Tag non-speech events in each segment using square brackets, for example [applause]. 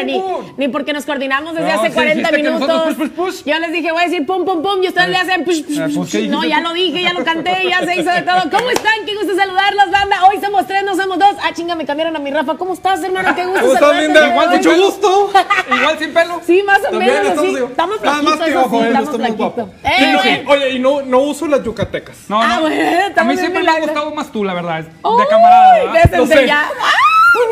hombre, ni, ni porque nos coordinamos desde hace sí 40 dijiste que minutos. push, push, push. Yo les dije, voy a decir pum, pum, pum, y ustedes le hacen push, push, Eh, pues, ¿qué push. No, ya lo dije, ya lo canté, ya se hizo de [laughs] todo. ¿Cómo están? Qué gusto saludarlos, banda. Hoy somos tres, no somos dos. Ah, chinga, me cambiaron a mi Rafa. ¿Cómo estás, hermano? Qué gusto ¿Cómo estás, saludarte Igual, mucho gusto. [laughs] Igual sin pelo. Sí, más o menos, estamos flaquitos, eh. Eh. Oye, y no, no uso las yucatecas. No, Ah, no. a mí siempre me ha gustado más tú, la verdad. De camarada. sé. ya.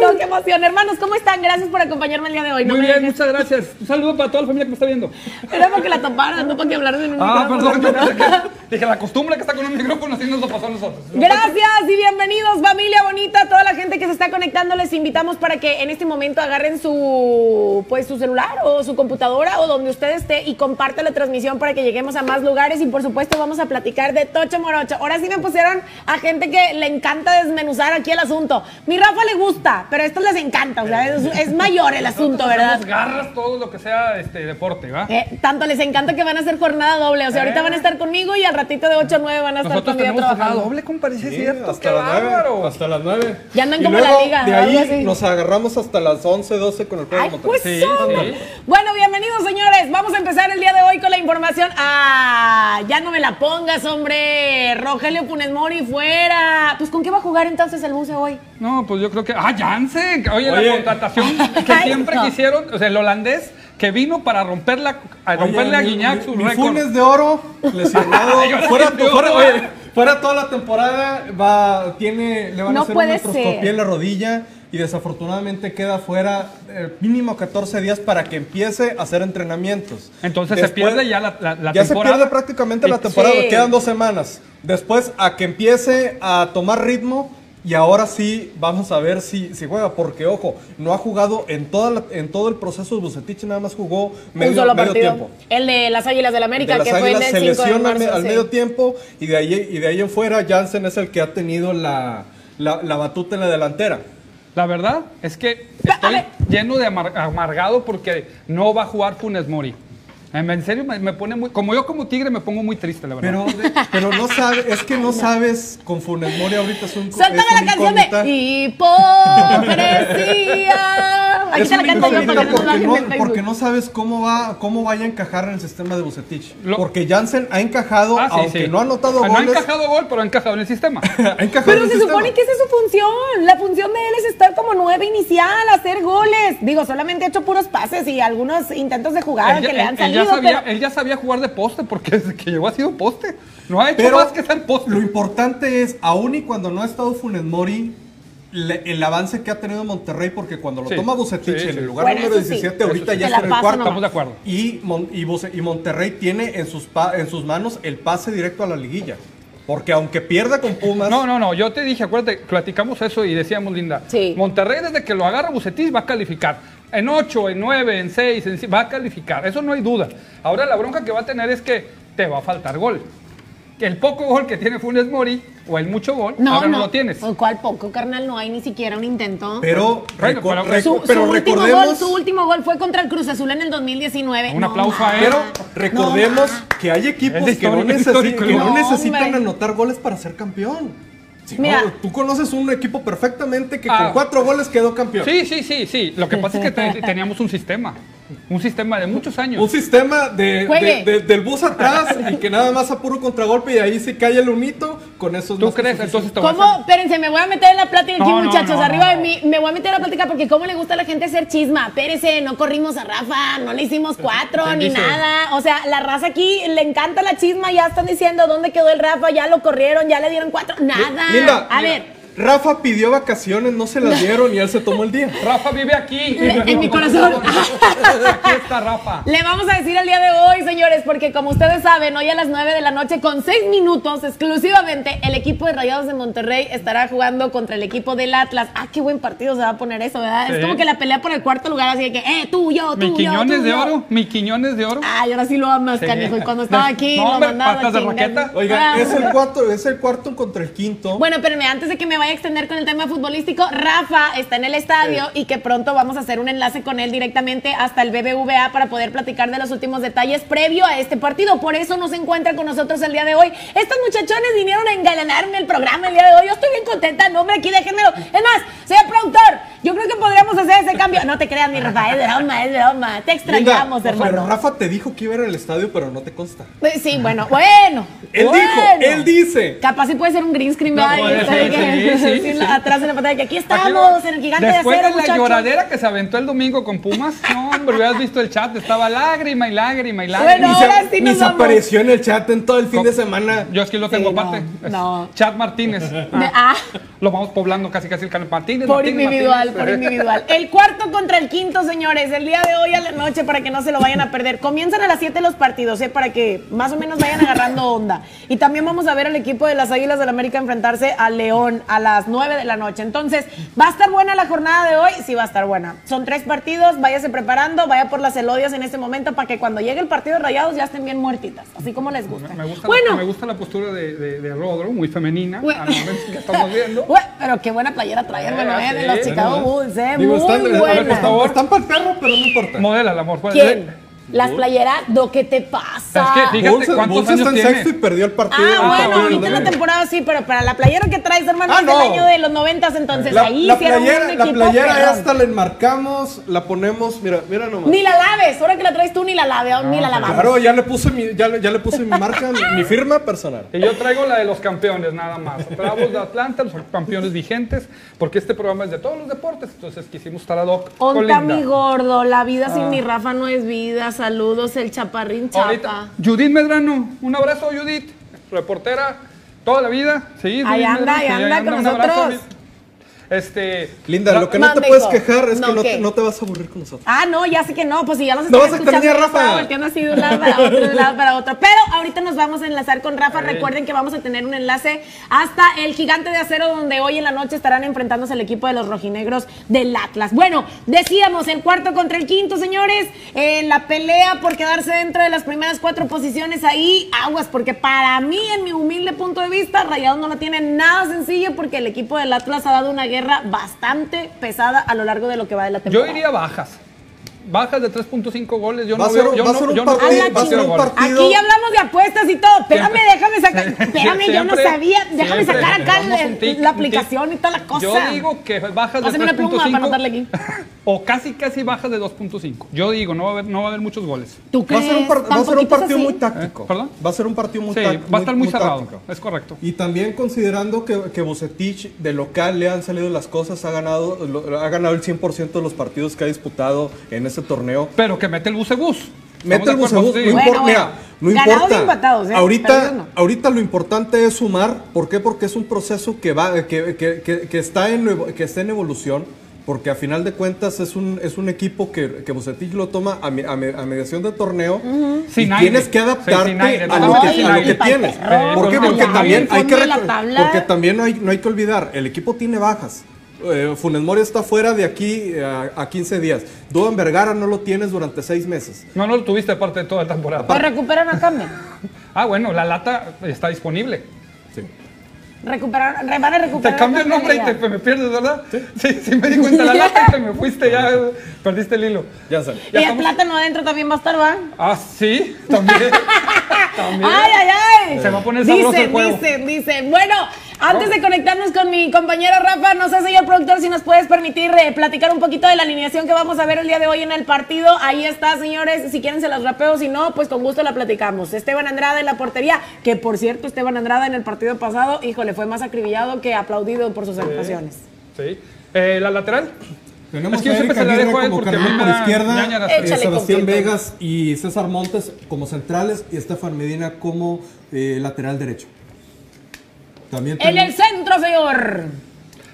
No, qué emoción. Hermanos, ¿cómo están? Gracias por acompañarme el día de hoy. No Muy bien, dejes- muchas gracias. Un saludo para toda la familia que me está viendo. Era que la toparan, no para que hablaran en un Ah, micrófono. perdón. que- [laughs] Dije, la costumbre que está con un micrófono así nos lo pasó a nosotros. Gracias y bienvenidos familia bonita, toda la gente que se está conectando, les invitamos para que en este momento agarren su pues su celular o su computadora o donde usted esté y comparte la transmisión para que lleguemos a más lugares y por supuesto vamos a platicar de Tocho Morocho. Ahora sí me pusieron a gente que le encanta desmenuzar aquí el asunto. Mi Rafa le gusta, pero a estos les encanta, o sea, es, es mayor el asunto, ¿verdad? Garras todo lo que sea este deporte, ¿va? Eh, tanto les encanta que van a hacer jornada doble, o sea, ahorita Eh. van a estar conmigo y al ratito de 8 a 9 van a estar Nosotros conmigo tenemos jornada trabajando. doble, compadre, sí es Sí, cierto. hasta las nueve. bárbaro. Hasta las nueve. Ya andan Y como la luego, liga, De ahí así. nos agarramos hasta las 11, 12 con el juego Ay, de pues Sí, sí. Bueno, bienvenidos señores. Vamos a empezar el día de hoy con la información. Ah, ya no me la pongas, hombre. Rogelio Funes Mori fuera. Pues ¿con qué va a jugar entonces el buce hoy? No, pues yo creo que. ¡Ah, Jansen! Oye, Oye. la contratación que siempre no. quisieron, o sea, el holandés que vino para romper la, a romperle a mi- Guiñac mi- su mi récord. Funes de oro, lesionado. [laughs] Fuera, fuera- oye, fuera toda la temporada, va, tiene, le van No a hacer una artroscopía en la rodilla y desafortunadamente queda fuera eh, mínimo 14 días para que empiece a hacer entrenamientos. Entonces se pierde ya la, la, la ya temporada. se pierde prácticamente la temporada, Sí. quedan dos semanas. Después a que empiece a tomar ritmo y ahora sí vamos a ver si, si juega, porque ojo, no ha jugado en, toda la- en todo el proceso de Bucetich, nada más jugó medio, Un solo medio partido. tiempo. El de las Águilas del América, De las que fue Águilas el se 5 de lesiona al, marzo. al sí. medio tiempo y de ahí, y de ahí en fuera Jansen es el que ha tenido la, la, la batuta en la delantera. La verdad es que estoy lleno de amar- amargado porque no va a jugar Funes Mori. En en serio me, me pone muy. Como yo, como tigre, me pongo muy triste, la verdad. Pero, de- pero no sabes, es que no sabes con Funes Mori ahorita es un Suéltame es la canción de Hipocresía. Aquí Es te la canto yo incógnita porque no porque, no, porque sabes cómo va cómo vaya a encajar en el sistema de Bucetich. Lo- porque Jansen ha encajado, Ah, sí, aunque sí. no ha anotado Ah, No ha goles. encajado gol, pero ha encajado en el sistema. [laughs] ha encajado Pero en el se sistema. supone que esa es su función. La función de él es estar como nueve inicial, hacer goles. Digo, solamente ha hecho puros pases y algunos intentos de jugada que le han salido. Ya sabía, pero- él ya sabía jugar de poste porque desde que llegó ha sido poste. No ha hecho Pero más que ser poste. lo importante es, aún y cuando no ha estado Funes Mori, le- el avance que ha tenido Monterrey, porque cuando lo Sí, toma Bucetich sí, en el lugar Bueno, número eso sí. 17, ahorita Eso ya está Te en el cuarto. Estamos de acuerdo. Y, Mon- y, Buce- y Monterrey tiene en sus, pa- en sus manos el pase directo a la liguilla. Porque aunque pierda con Pumas, No, no, no. Yo te dije, acuérdate, platicamos eso y decíamos, Linda. Sí. Monterrey, desde que lo agarra Bucetich, va a calificar. En 8, en 9, en 6, en 7, va a calificar. Eso no hay duda. Ahora la bronca que va a tener es que te va a faltar gol. Que el poco gol que tiene Funes Mori, o el mucho gol, No, ahora no, no. lo tienes. ¿Con ¿Cuál poco, carnal? No hay ni siquiera un intento. pero, Bueno, pero- su, pero su último recordemos, gol, su último gol fue contra el Cruz Azul en el 2019. Un No, aplauso a él. pero recordemos No, que hay equipos que no, que no no, necesitan hombre. anotar goles para ser campeón. Si no, tú conoces un equipo perfectamente que Ah. con cuatro goles quedó campeón. Sí, sí, sí, sí. Lo que pasa es que te- teníamos un sistema. Un sistema de muchos años. Un sistema de, Juegue. de- de- del bus atrás y que nada más a puro contragolpe y ahí si cae el unito, con eso es ¿Tú crees? Entonces te a ¿Cómo? Espérense, me voy a meter en la plática aquí, No, no, muchachos. no, arriba no. de mí, me voy a meter en la plática porque cómo le gusta a la gente hacer chisma. Espérense, no corrimos a Rafa, no le hicimos cuatro ¿Quién ni dice? nada. O sea, la raza aquí le encanta la chisma, ya están diciendo dónde quedó el Rafa, ya lo corrieron, ya le dieron cuatro. Nada. Linda, a mira, ver, Rafa pidió vacaciones, no se las dieron y él se tomó el día. Rafa vive aquí. [laughs] En mi corazón. Aquí está Rafa. Le vamos a decir el día de hoy, señores, porque como ustedes saben, hoy a las 9 de la noche, con 6 minutos exclusivamente, el equipo de Rayados de Monterrey estará jugando contra el equipo del Atlas. Ah, qué buen partido se va a poner eso, ¿verdad? Es como que la pelea por el cuarto lugar, así de que, eh, tú, yo, tú, Mi yo, quiñones tú, de yo. oro. Mi quiñones de oro. Ay, ahora sí lo amas, Sí. canijo. Y cuando estaba aquí, no, lo hombre, mandaba patas de raqueta. Oiga, Ah. es el cuarto, es el cuarto contra el quinto. Bueno, espérenme, antes de que me vaya a extender con el tema futbolístico, Rafa está en el estadio y que pronto vamos a hacer un enlace con él directamente hasta el BBVA para poder platicar de los últimos detalles previo a este partido. Por eso no se encuentra con nosotros el día de hoy. Estos muchachones vinieron a engalanarme el programa el día de hoy. Yo estoy bien contenta, no, hombre, aquí déjenmelo. Es más, señor productor, yo creo que podríamos hacer ese cambio. No te creas, mi Rafa, es broma, es broma. Te extrañamos, Linda, hermano. Pero Rafa te dijo que iba a ir al estadio, pero no te consta. Pues Sí, bueno, bueno. Él bueno. dijo, él dice. Capaz sí puede ser un green screen, No, sí, sí. Atrás en la pantalla, que aquí estamos, en el gigante Después de acero, de la lloradera que se aventó el domingo con Pumas, no, hombre, hubieras visto el chat, estaba lágrima y lágrima y lágrima. Bueno, ahora se, sí nos vamos. apareció en el chat en todo el fin Co- de semana. Yo es que lo tengo no, aparte. No. Chat Martínez. Ah, ah. Lo vamos poblando casi casi el canal Martínez. Por Martínez, individual, Martínez. por individual. El cuarto contra el quinto, señores. El día de hoy a la noche para que no se lo vayan a perder. Comienzan a las 7 los partidos, ¿eh? Para que más o menos vayan agarrando onda. Y también vamos a ver al equipo de las Águilas del América enfrentarse al León a las 9 de la noche. Entonces, ¿va a estar buena la jornada de hoy? Sí, va a estar buena. Son tres partidos, váyase preparando, vaya por las elodias en este momento para que cuando llegue el partido de rayados ya estén bien muertitas, así como les gusta. Me gusta, bueno, la, me gusta la postura de, de, de Rodro, muy femenina, Bueno. que estamos viendo. Pero qué buena playera trae, hermano, Eh, de los Chicago. Bulls, eh. Digo, muy están, buena. por favor. están para el perro, pero no importa. Modela el amor. pues, ¿Quién? Las playeras, ¿do qué te pasa? Es que, fíjate Bulls, cuántos Bulls años está en tiene. sexto y perdió el partido. Ah, bueno, Ah, ahorita en la temporada sí, pero para la playera que traes, hermano, Ah, es no. del año de los noventas, entonces La, ahí la sí era un playera, la equipo playera perrón. esta la enmarcamos, la ponemos, mira, mira nomás. Ni la laves, ahora que la traes tú ni la laves, ni la lavamos. Claro, ya le puse mi, ya, le- ya le puse mi marca, mi, firma personal. Y yo traigo la de los campeones, nada más. Bravos de Atlanta, los campeones vigentes, porque este programa es de todos los deportes, entonces quisimos estar ad hoc con Onta mi gordo, la vida sin mi Rafa no es vida. Saludos, el chaparrín chapa. Ahorita, Judith Medrano, un abrazo Judith, reportera toda la vida. Sí, Ahí Judith anda, Medrano, ahí anda con abrazo, nosotros. Este, Linda, lo que no te puedes quejar es No, que no te, no te vas a aburrir con nosotros. Ah, no, ya sé que no, pues si ya los No están vas a escuchando, a Rafa. volteando así de un lado para otro, de un lado para otro. Pero ahorita nos vamos a enlazar con Rafa. Recuerden que vamos a tener un enlace hasta el Gigante de Acero, donde hoy en la noche estarán enfrentándose el equipo de los rojinegros del Atlas. Bueno, decíamos, el cuarto contra el quinto, señores. La pelea por quedarse dentro de las primeras cuatro posiciones ahí, aguas, porque para mí, en mi humilde punto de vista, Rayados no la tiene nada sencillo porque el equipo del Atlas ha dado una guerra bastante pesada a lo largo de lo que va de la yo temporada. iría bajas. Bajas de 3.5 goles. Yo no veo, yo no- ser un yo no partido- veo va a ser un goles. partido- Aquí ya hablamos de apuestas y todo. Espérame, déjame sacar. Espérame, yo no sabía. Déjame siempre. sacar acá la aplicación y toda la cosa. Yo digo que bajas de Pásame una pluma para 3.5 anotarle aquí. [laughs] o casi casi bajas de 2.5. Yo digo, no va a haber, no va a haber muchos goles. ¿Tú Va a crees? ser un, par- ¿Tan va a ser un partido así? muy táctico. ¿Eh? ¿Perdón? Va a ser un partido muy Sí, táctico. va a estar muy, cerrado. táctico. Es correcto. Y también considerando que, que Bucetich de local le han salido las cosas, ha ganado, lo- ha ganado el 100% de los partidos que ha disputado en ese torneo. Pero que mete el bucebús. Mete el bucebús, Sí. no Bueno, importa, bueno. mira, no Ganados importa. y empatados, ¿eh? Ahorita, no. ahorita lo importante es sumar, ¿por qué? Porque es un proceso que va, que, que- que- que está en que está en evolución, porque a final de cuentas es un, es un equipo que, que Bucetich lo toma a, mi- a me- a mediación de torneo Sin y aire. tienes que Sí, adaptarte sin aire, a, lo no, que, a lo que tienes. ¿Por qué? porque también hay que porque también no hay, no hay que olvidar, el equipo tiene bajas. Eh, Funes Mori está fuera de aquí eh, a, a 15 días. Duban Vergara no lo tienes durante 6 meses. No, no lo tuviste parte de toda la temporada. Pues recuperan a cambio. [laughs] Ah, bueno, la lata está disponible. Sí. Recuperar, re- van a Te recuperar. cambio a el nombre y te, me pierdes, ¿verdad? Sí, sí, me di cuenta la lata y te me fuiste, ya perdiste el hilo. Ya sale. Y el plátano adentro también va a estar, ¿va? Ah, sí, también. [laughs] también. Ay, ay, ay. Se va a poner sabroso Dicen, el juego. dicen, dicen. Bueno, antes de conectarnos con mi compañero Rafa, no sé, señor productor, si nos puedes permitir eh, platicar un poquito de la alineación que vamos a ver el día de hoy en el partido. Ahí está, señores. Si quieren se las rapeo, si no, pues con gusto la platicamos. Esteban Andrada en la portería, que por cierto, Esteban Andrada en el partido pasado, híjole, fue más acribillado que aplaudido por sus actuaciones. Sí. Eh, la lateral. Tenemos Es que a siempre Erika se la Aguirre como me por da izquierda, eh, Sebastián. Vegas y César Montes como centrales y Estefan Medina como eh, lateral derecho. También En el centro, señor.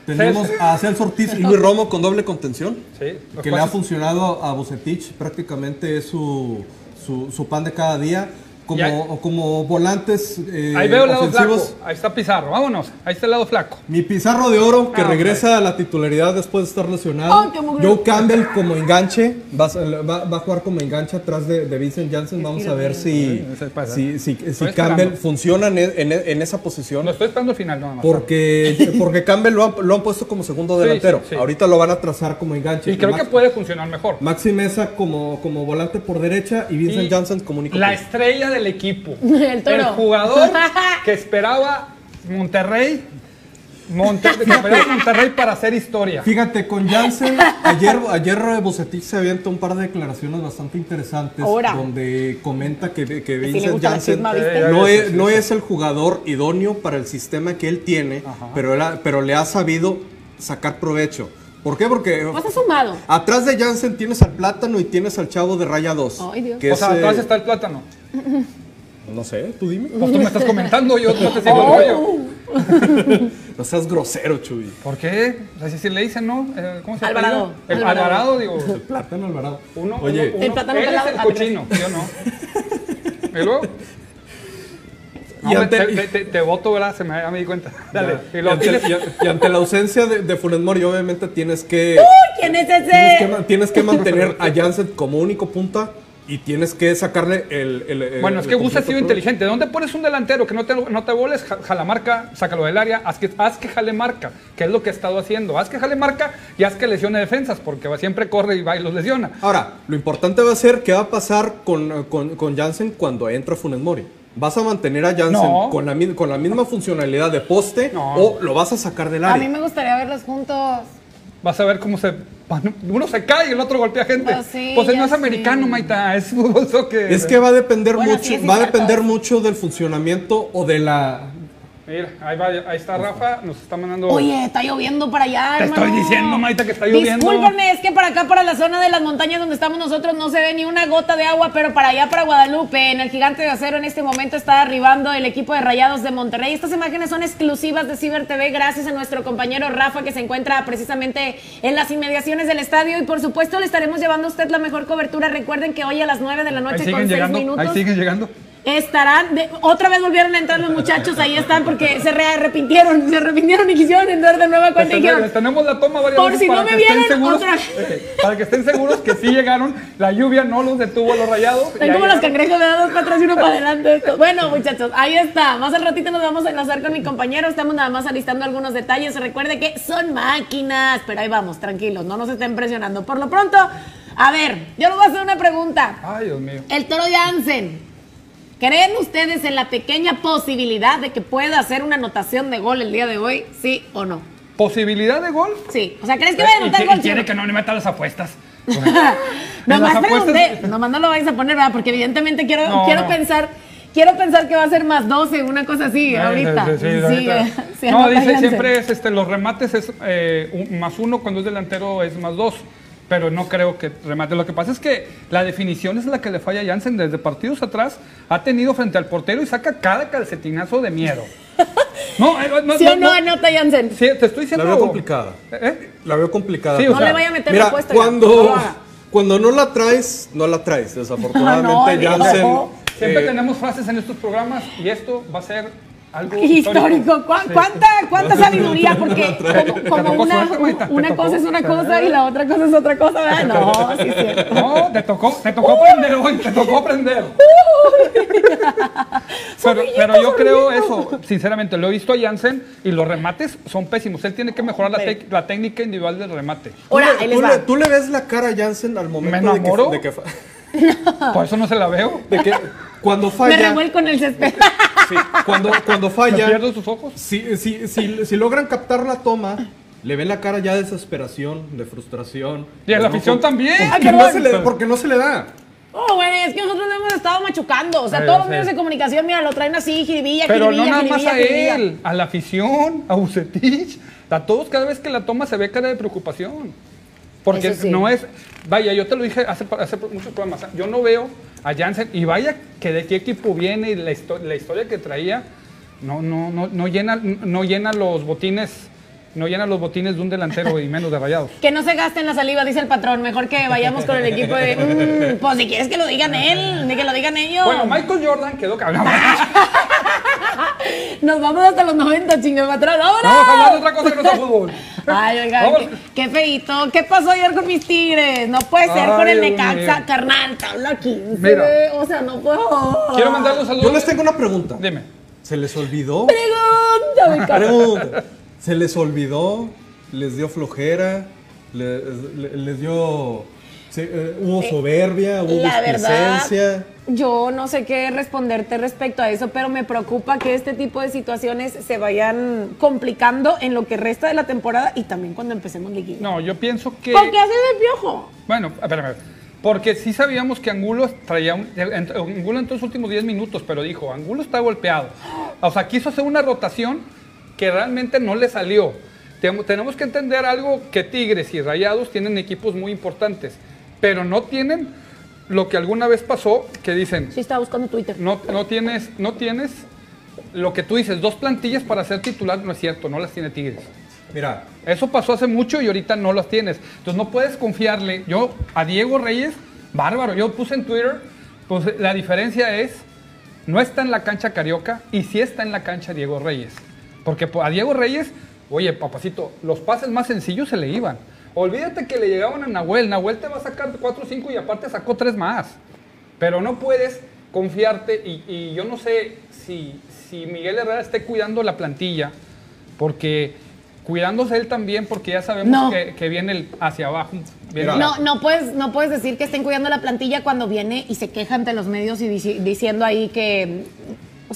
tenemos a Celso Ortiz y Luis Romo con doble contención, Sí, los que le ha funcionado a Bucetich, prácticamente es su, su, su pan de cada día. Ahí- Como, volantes eh, Ahí veo el lado ofensivos. flaco. Ahí está Pizarro. Vámonos. Ahí está el lado flaco. Mi Pizarro de Oro, que Ah, regresa a la titularidad después de estar lesionado. Mugre. Joe Campbell como enganche, va, a- va- va a jugar como enganche atrás de, de Vincent Janssen. Vamos a ver si, si, si, Campbell esperando. funciona en, en- en esa posición. Lo estoy esperando al final, nada más. Porque, [laughs] porque Campbell lo han, lo han puesto como segundo delantero. sí, sí. Ahorita lo van a trazar como enganche. Y creo que puede funcionar mejor. Maxi Mesa como, como volante por derecha y Vincent Y Janssen como único. La estrella del equipo. [laughs] El toro. jugador [laughs] que esperaba Monterrey. Monterrey, para hacer historia. Fíjate, con Jansen, ayer, ayer Bucetich se avienta un par de declaraciones bastante interesantes Ahora. donde comenta que, que Vincent ¿viste? no, es, no es el jugador idóneo para el sistema que él tiene, pero, él ha- pero le ha sabido sacar provecho. ¿Por qué? Porque Pues ha sumado. atrás de Jansen tienes al Plátano y tienes al Chavo de Raya 2. Ay, Dios. que o sea, es, eh, atrás está el plátano. [laughs] No sé, tú dime. Pues tú me estás comentando, yo no te sigo el rollo. [laughs] No seas grosero, Chuy. ¿Por qué? O sea, si, si le dicen, ¿no? Eh, ¿Cómo se Alvarado. apellida? El Alvarado. Alvarado, digo. [laughs] Plátano Alvarado. Uno, Oye, uno, El plátano él es el cochino, yo no. ¿Y luego? Y ante- te, te- te- te voto, ¿verdad? Se me, ya me di cuenta. Dale. y, Y lo ante, tienes- y- y ante la ausencia de, de Funes Mori, obviamente tienes que, ¿Quién es tienes que, ese? tienes que mantener a Jansen como único punta y tienes que sacarle el. el- el- Bueno, es que Gus ha sido inteligente. ¿Dónde pones un delantero que no te, no te boles? Ja- Jala marca, sácalo del área, haz que, haz que jale marca, que es lo que ha estado haciendo. Haz que jale marca y haz que lesione defensas, porque va- siempre corre y va y los lesiona. Ahora, lo importante va a ser qué va a pasar con, con, con Jansen cuando entra Funes Mori. ¿Vas a mantener a Jansen No. con, la, con la misma funcionalidad de poste No. o lo vas a sacar del A área? mí me gustaría verlos juntos. Vas a ver cómo se. Uno se cae y el otro golpea gente. Pues sí, pues él no es americano, Maita, es fútbol soccer. Es que va a depender Bueno, mucho, sí, sí, va a depender mucho del funcionamiento o de la Mira, ahí, va, ahí está Rafa, nos está mandando. Oye, está lloviendo para allá, Te hermano. estoy diciendo, Maita, que está lloviendo. Discúlpenme, es que para acá, para la zona de las montañas donde estamos nosotros, no se ve ni una gota de agua, pero para allá, para Guadalupe, en el Gigante de Acero, en este momento está arribando el equipo de Rayados de Monterrey. Estas imágenes son exclusivas de Ciber TV, gracias a nuestro compañero Rafa, que se encuentra precisamente en las inmediaciones del estadio. Y por supuesto, le estaremos llevando a usted la mejor cobertura. Recuerden que hoy a las 9 de la ahí noche, siguen con 6 llegando, minutos. ahí siguen llegando. Estarán, de- otra vez volvieron a entrar los muchachos, ahí están porque se re- arrepintieron, se arrepintieron y quisieron entrar de nueva cuenta y Les dijeron, les tenemos la toma varias Por veces si para no que me estén seguros. otra- eh, Para que estén seguros que sí llegaron. La lluvia no los detuvo a los rayados. ahí como los cangrejos de dos para atrás y uno para adelante. Bueno, muchachos, ahí está. Más al ratito nos vamos a enlazar con mi compañero. Estamos nada más alistando algunos detalles. Recuerde que son máquinas, pero ahí vamos, tranquilos, no nos estén presionando. Por lo pronto, a ver, yo les voy a hacer una pregunta. Ay, Dios mío. El Toro Jansen, ¿creen ustedes en la pequeña posibilidad de que pueda hacer una anotación de gol el día de hoy? ¿Sí o no? ¿Posibilidad de gol? Sí. O sea, ¿crees que va a y, anotar gol? y quiere que no le meta las apuestas. [laughs] Nomás pregunté, nomás no lo vais a poner, ¿verdad? Porque evidentemente quiero, No, quiero no. pensar, quiero pensar que va a ser más 12, una cosa así, ahorita. Sí, sí, sí, Sí, ahorita. eh, [laughs] sí, no, dice siempre es este, los remates es eh, un- más uno, cuando es delantero es más dos. Pero no creo que remate. Lo que pasa es que la definición es la que le falla a Jansen desde partidos atrás. Ha tenido frente al portero y saca cada calcetinazo de miedo. [laughs] No, eh, no, ¿Sí no, o no, no. anota Jansen? Sí, te estoy La diciendo. veo complicada. ¿Eh? La veo complicada. Sí, o No sea, le vaya a meter Mira, la cuando, No cuando no la traes, no la traes. Desafortunadamente, [laughs] No. Jansen. Siempre eh, tenemos frases en estos programas y esto va a ser algo Histórico. ¿Cu- Sí. ¿Cuánta, ¿Cuánta sabiduría? Porque como, una, una cosa es una cosa y la otra cosa es otra cosa, ¿verdad? No, sí cierto. No, te tocó, te tocó aprender hoy, te tocó aprender. [laughs] pero, pero yo creo eso, sinceramente, lo he visto a Jansen y los remates son pésimos. Él tiene que mejorar la, la técnica individual del remate. ¿tú, Ahora, le, tú le- tú le ves la cara a Jansen al momento de que, enamoro? de que [laughs] fa- Por eso no se la veo. de que cuando Me falla. revuelco en el césped. sí, cuando, cuando Me falla. pierdo sus ojos. Si, si, si, si logran captar la toma, le ven la cara ya de desesperación, de frustración. Y a la afición también. Ay, Porque perdón. no, se le, porque no se le da. Oh, bueno, es que nosotros hemos estado machucando. O sea, Sí, todos los medios de comunicación, mira, lo traen así, jiribilla, Pero jiribilla, no nada más jiribilla, a él, a la afición, a Bucetich, a todos cada vez que la toma se ve cara de preocupación. Porque sí. no es, vaya, yo te lo dije hace, hace muchos programas, yo no veo a Jansen y vaya que de qué equipo viene y la, histo- la historia que traía, no, no, no, no llena, no llena los botines, no llena los botines de un delantero y menos de rayados. Que no se gasten la saliva, dice el patrón. Mejor que vayamos con el equipo de. mm, pues si quieres que lo digan él, ni que lo digan ellos. Bueno, Michael Jordan quedó cabrón. [laughs] Nos vamos hasta los 90, chingue patrón. ¡Vámonos! Vamos a hablar de otra cosa que no sea [laughs] fútbol. Ay, oigan, qué, qué feito. ¿Qué pasó ayer con mis tigres? No puede ser con Ay, el Dios Necaxa, carnal, tabla 15. Mira. O sea, no puedo. Quiero mandarle un saludo. Yo les tengo una pregunta. Dime. ¿Se les olvidó? Pregúntame. Pregunta. ¿Se les olvidó? ¿Les dio flojera? ¿Les, le- les dio eh, hubo soberbia, hubo La verdad, displicencia. yo no sé qué responderte respecto a eso, pero me preocupa que este tipo de situaciones se vayan complicando en lo que resta de la temporada y también cuando empecemos liguilla. No, yo pienso que. ¿Por qué haces el piojo? Bueno, espérame. Porque sí sabíamos que Angulo traía un, en- Angulo entró en los últimos 10 minutos, pero dijo, Angulo está golpeado. O sea, quiso hacer una rotación que realmente no le salió. Tenemos que entender algo que Tigres y Rayados tienen equipos muy importantes, pero no tienen lo que alguna vez pasó, que dicen, Sí, estaba buscando Twitter. no, no tienes, no tienes lo que tú dices, dos plantillas para ser titular, no es cierto, no las tiene Tigres. Mira, Eso pasó hace mucho y ahorita no las tienes. Entonces no puedes confiarle. Yo a Diego Reyes, bárbaro. Yo puse en Twitter, pues la diferencia es, no está en la cancha Carioca y sí está en la cancha Diego Reyes. Porque pues, a Diego Reyes, oye, papacito, los pases más sencillos se le iban. Olvídate que le llegaban a Nahuel. Nahuel te va a sacar 4 o 5 y aparte sacó 3 más. Pero no puedes confiarte y, y yo no sé si, si Miguel Herrera esté cuidando la plantilla, porque cuidándose él también, porque ya sabemos No. que, que viene el hacia abajo. viene No, no puedes, no puedes decir que estén cuidando la plantilla cuando viene y se queja ante los medios y dici- diciendo ahí que,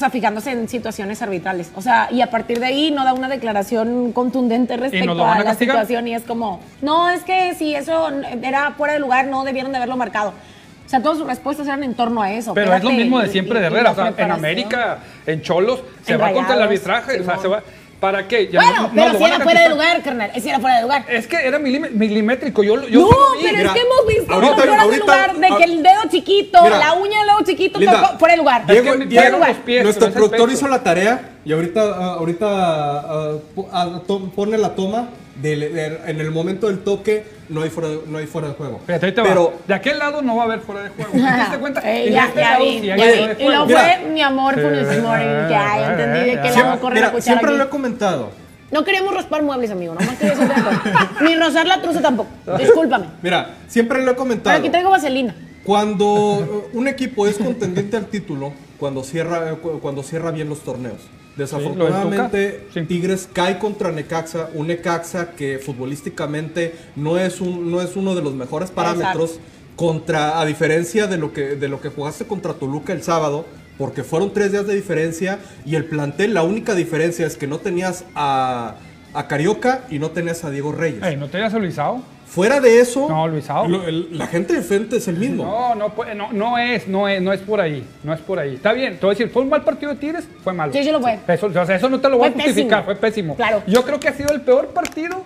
sea, fijándose en situaciones arbitrales. O sea, y a partir de ahí no da una declaración contundente respecto a, a la situación y es como, no, es que si eso era fuera de lugar, no debieron de haberlo marcado. O sea, todas sus respuestas eran en torno a eso. Pero es lo mismo de siempre y- de Herrera. O sea, en. América, en Cholos, se En va contra el arbitraje. O sea, se va. ¿Para qué? Ya Bueno, no- no pero si era fuera de lugar, carnal. Si era fuera de lugar. Es que era milimétrico. Yo, yo no, pero Mira, es que hemos visto ahorita- fuera de lugar de ah, que el dedo chiquito, mira, la uña del dedo chiquito Linda, tocó fuera de lugar. Es que Diego- me Diego- dieron los pies, Nuestro productor hizo la tarea y ahorita, ah, ahorita ah, pone la toma del- de- en el momento del toque no hay fuera de, no hay fuera de juego. Fíjate, ahí te Pero va. De aquel lado no va a haber fuera de juego. ¿Te diste cuenta? Eh, Y de ya, este ya lado vi, ya fuera de Y luego juego. fue Mira. mi amor Funes Mori, que ay, entendí de que siempre, vamos a correr mira, la cuchara siempre aquí. lo he comentado. No queremos raspar muebles, amigo, nomás quería decirte esto. [laughs] Ni rozar la truza tampoco. Discúlpame. Mira, siempre lo he Pero comentado. aquí traigo vaselina. Cuando eh, un equipo es contendiente al título, cuando cierra, eh, cu- cuando cierra bien los torneos. Desafortunadamente, Sí. Tigres cae contra Necaxa, un Necaxa que futbolísticamente no es, un, no es uno de los mejores parámetros, contra, a diferencia de lo, que, de lo que jugaste contra Toluca el sábado, porque fueron tres días de diferencia y el plantel, la única diferencia es que no tenías a, a Carioca y no tenías a Diego Reyes. Ey, ¿no te hayas Luisao? Fuera de eso, No, Luisao. lo- el- la gente de frente es el mismo. No, no, no, no es, no es, no es por ahí, no es por ahí. Está bien, te voy a decir, ¿fue un mal partido de Tigres? Fue malo. Sí, sí lo fue. Eso, o sea, eso no te lo voy a Fue justificar, pésimo. fue pésimo. Claro. Yo creo que ha sido el peor partido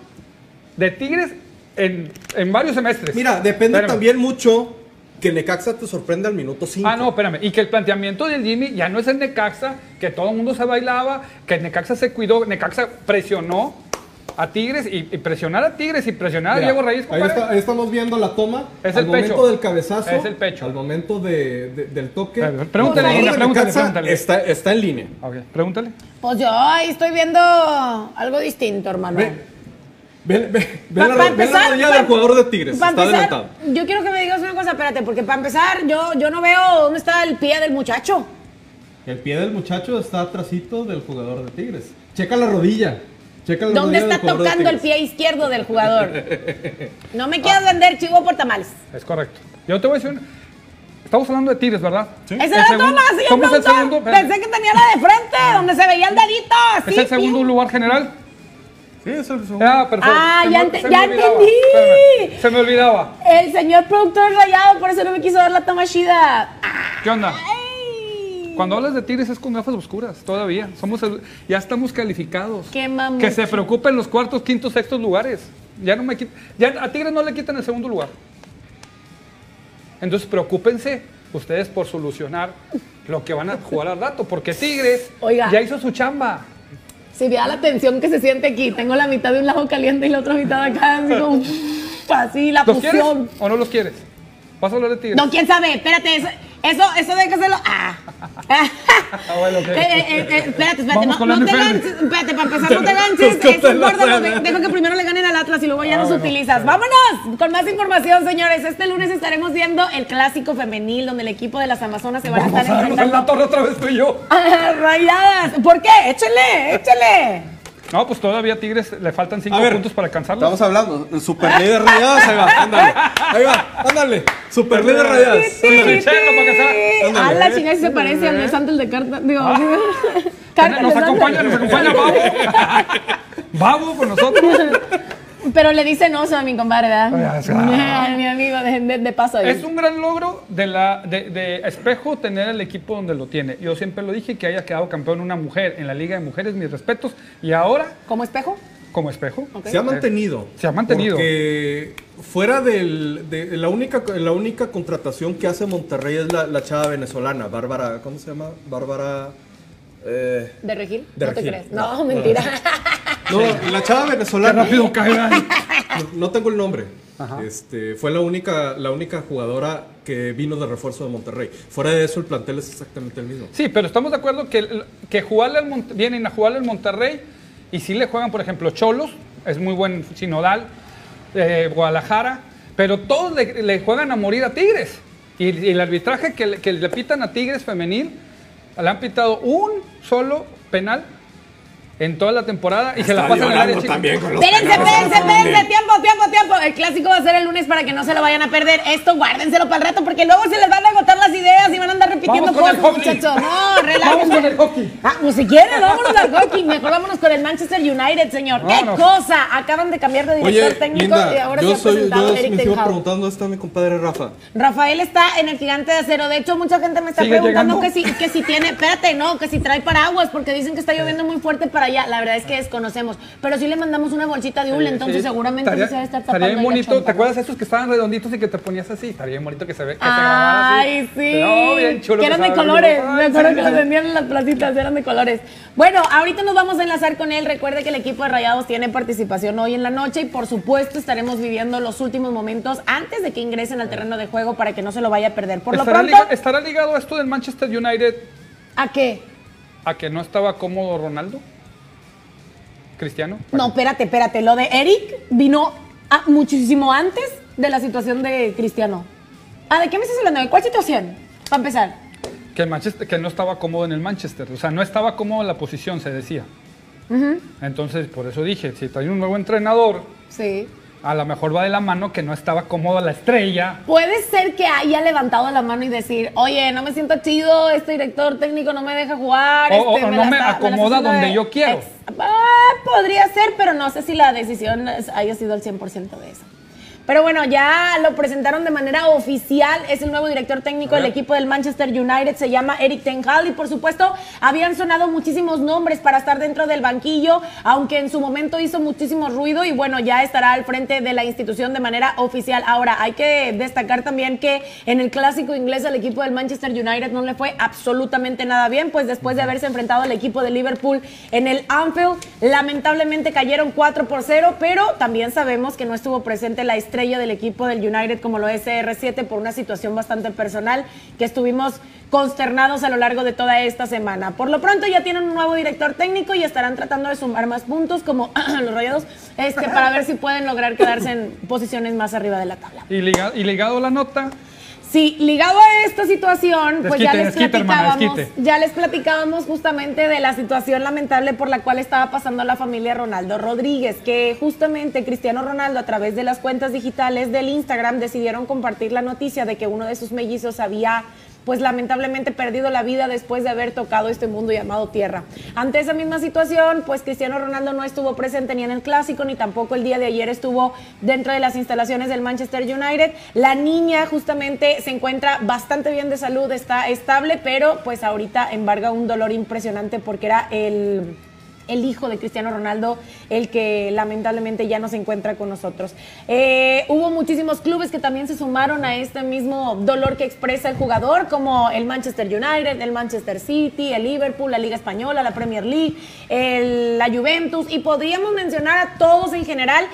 de Tigres en, en varios semestres. Mira, depende Espérame. también mucho que Necaxa te sorprenda al minuto 5. Ah, no, espérame. Y que el planteamiento del Jimmy ya no es el Necaxa, que todo el mundo se bailaba, que Necaxa se cuidó, Necaxa presionó a Tigres y, y presionar a Tigres y presionar a Diego Reyes. ahí, está- ahí estamos viendo la toma. Es al el momento pecho. del cabezazo. Es el pecho. Al momento de- de- del toque. Pregúntale. Está, está en línea. Ok, pregúntale. Pues yo ahí estoy viendo algo distinto, hermano. Ve, ve, ve- ve Pa- la, pa ve la empezar, rodilla pa- del jugador de Tigres. Está empezar, adelantado. Yo quiero que me digas una cosa, espérate, porque para empezar, yo, yo no veo dónde está el pie del muchacho. El pie del muchacho está atrasito del jugador de Tigres. Checa la rodilla. Checa ¿Dónde está tocando el pie izquierdo del jugador? [laughs] No me quieras vender chivo por tamales. Es correcto. Yo te voy a decir. un- Estamos hablando de Tigres, ¿verdad? Esa El era toma, señor ¿Cómo es el segundo? Pensé que tenía la de frente, donde se veía el dedito. ¿Es así, el segundo lugar general? Sí, es el segundo. Ah, perfecto. Ah, Se ya me- ente- ya entendí. Espérame, Se me olvidaba. El señor productor rayado, por eso no me quiso dar la toma chida. ¿Qué onda? Ay. Cuando hablas de Tigres es con gafas oscuras, todavía. Somos el- ya estamos calificados. Qué mamón. Que se preocupen los cuartos, quintos, sextos lugares. Ya no me ya a Tigres no le quitan el segundo lugar. Entonces preocúpense ustedes por solucionar lo que van a jugar al rato, porque Tigres Oiga. ya hizo su chamba. Si vea la tensión que se siente aquí, tengo la mitad de un lado caliente y la otra mitad acá, así como, [laughs] así la ¿Los quieres fusión. o no los quieres? ¿Vas a hablar de Tigres? No, quién sabe, espérate, eso, eso, eso déjaselo. Ah. bueno, ok. [laughs] Eh, eh, eh, eh, espérate, espérate, no, no te ganches, espérate, para empezar, no te ganches, Nos eso cortan la guárdalo, sala. de- deja que primero le ganen al Atlas y luego ya Ah, los bueno, utilizas. Vámonos con más información, señores. Este lunes estaremos viendo el clásico femenil, donde el equipo de las Amazonas se van a estar a en la torre otra vez tú y yo. [laughs] Rayadas. ¿Por qué? Échale, échale. No, pues todavía a Tigres le faltan cinco A ver, puntos para alcanzarlo. Estamos hablando. Super líder rayadas, ahí va, ándale. Ahí va, ándale. Super líder rayadas. A la chingada si se parece al de Santos de carta. Digo, Ah. [laughs] carta nos acompaña, nos acompaña Babo. [laughs] Babo con nosotros. [laughs] Pero le dicen oso a mi compadre, ¿verdad? Ah, mi amigo, de, de- de paso ahí. Es un gran logro de, la, de, de Espejo tener el equipo donde lo tiene. Yo siempre lo dije que haya quedado campeón una mujer en la Liga de Mujeres, mis respetos. Y ahora, ¿Como espejo? como Espejo. Se ha mantenido. Se ha mantenido. Porque fuera del, de la única la única contratación que hace Monterrey es la, la chava venezolana, Bárbara, ¿cómo se llama? Bárbara. Eh, ¿De regir? De no te Regil. crees. No, No, [laughs] mentira. [laughs] no, la chava Qué venezolana. rápido cae. ¿verdad? No, no tengo el nombre. Ajá. Este, fue la única, la única jugadora que vino de refuerzo de Monterrey. Fuera de eso, el plantel es exactamente el mismo. Sí, pero estamos de acuerdo que, que jugarle al Monte- vienen a jugarle al Monterrey y si le juegan, por ejemplo, Cholos, es muy buen sinodal, eh, Guadalajara, pero todos le, le juegan a morir a Tigres. Y, y el arbitraje que le, que le pitan a Tigres femenil, le han pitado un solo penal en toda la temporada y se la pasan al área chica. Espérense, espérense, espérense, tiempo, tiempo, tiempo. El clásico va a ser el lunes para que no se lo vayan a perder. Esto guárdenselo para el rato porque luego se les van a agotar las ideas y van a andar repitiendo Vamos cosas, muchachos. No, Vamos relájense. con el hockey. Ah, pues si quieren, vámonos al hockey. Mejor vámonos con el Manchester United, señor. Vámonos. ¡Qué cosa! Acaban de cambiar de director Oye, técnico Linda, y ahora yo, se ha soy, presentado yo Eric me sigo preguntando dónde está mi compadre Rafa. Rafael está en el gigante de acero. De hecho, mucha gente me está ¿Sigue preguntando que si, que si tiene, espérate, no, que si trae paraguas, porque dicen que está lloviendo muy fuerte para allá. La verdad es que desconocemos. Pero sí le mandamos una bolsita de hule, entonces seguramente sí se debe estar tapando. estaría bien bonito. ¿Te acuerdas de esos que estaban redonditos y que te ponías así? Estaría bien bonito que se ve que se grabara así. Ay, sí. No, bien chulo. Que eran de colores. Me Ay, acuerdo que los vendían en las placitas, eran de colores. Bueno, ahorita nos vamos a enlazar con él. Recuerde que el equipo de Rayados tiene participación hoy en la noche y por supuesto estaremos viviendo los últimos momentos antes de que ingresen al terreno de juego para que no se lo vaya a perder. Por lo ¿Estará, pronto, liga- ¿Estará ligado a esto del Manchester United ¿a qué? a que no estaba cómodo Ronaldo? ¿Cristiano? No, espérate, espérate. Lo de Eric vino a- muchísimo antes de la situación de Cristiano. Ah, ¿de qué me estás hablando? ¿De cuál situación? Para empezar. Que, el Manchester, que no estaba cómodo en el Manchester. O sea, no estaba cómodo en la posición, se decía. Entonces, por eso dije, si trae un nuevo entrenador, Sí. A lo mejor va de la mano que no estaba cómodo la estrella. Puede ser que haya levantado la mano y decir, oye, no me siento chido, este director técnico no me deja jugar. O- o- este, o no la me está- acomoda donde de yo quiero. Ah, podría ser, pero no sé si la decisión haya sido el 100% de eso. Pero bueno, ya lo presentaron de manera oficial. Es el nuevo director técnico del equipo del Manchester United. Se llama Eric Ten Hag. Y por supuesto, habían sonado muchísimos nombres para estar dentro del banquillo, aunque en su momento hizo muchísimo ruido. Y bueno, ya estará al frente de la institución de manera oficial. Ahora, hay que destacar también que en el clásico inglés al equipo del Manchester United no le fue absolutamente nada bien, pues después de haberse enfrentado al equipo de Liverpool en el Anfield, lamentablemente cayeron 4 por 0, pero también sabemos que no estuvo presente la estrella del equipo del United como lo es CR7 por una situación bastante personal que estuvimos consternados a lo largo de toda esta semana. Por lo pronto ya tienen un nuevo director técnico y estarán tratando de sumar más puntos como [clears throat] los rayados este, para ver si pueden lograr quedarse en posiciones más arriba de la tabla. Y, liga- y ligado la nota, Sí, ligado a esta situación, pues ya les desquite, platicábamos, ya les platicábamos justamente de la situación lamentable por la cual estaba pasando la familia Ronaldo Rodríguez, que justamente Cristiano Ronaldo a través de las cuentas digitales del Instagram decidieron compartir la noticia de que uno de sus mellizos había pues lamentablemente perdido la vida después de haber tocado este mundo llamado tierra. Ante esa misma situación, pues Cristiano Ronaldo no estuvo presente ni en el clásico, ni tampoco el día de ayer estuvo dentro de las instalaciones del Manchester United. La niña justamente se encuentra bastante bien de salud, está estable, pero pues ahorita embarga un dolor impresionante porque era el el hijo de Cristiano Ronaldo, el que lamentablemente ya no se encuentra con nosotros. Eh, hubo muchísimos clubes que también se sumaron a este mismo dolor que expresa el jugador, como el Manchester United, el Manchester City, el Liverpool, la Liga Española, la Premier League, el- la Juventus, y podríamos mencionar a todos en general.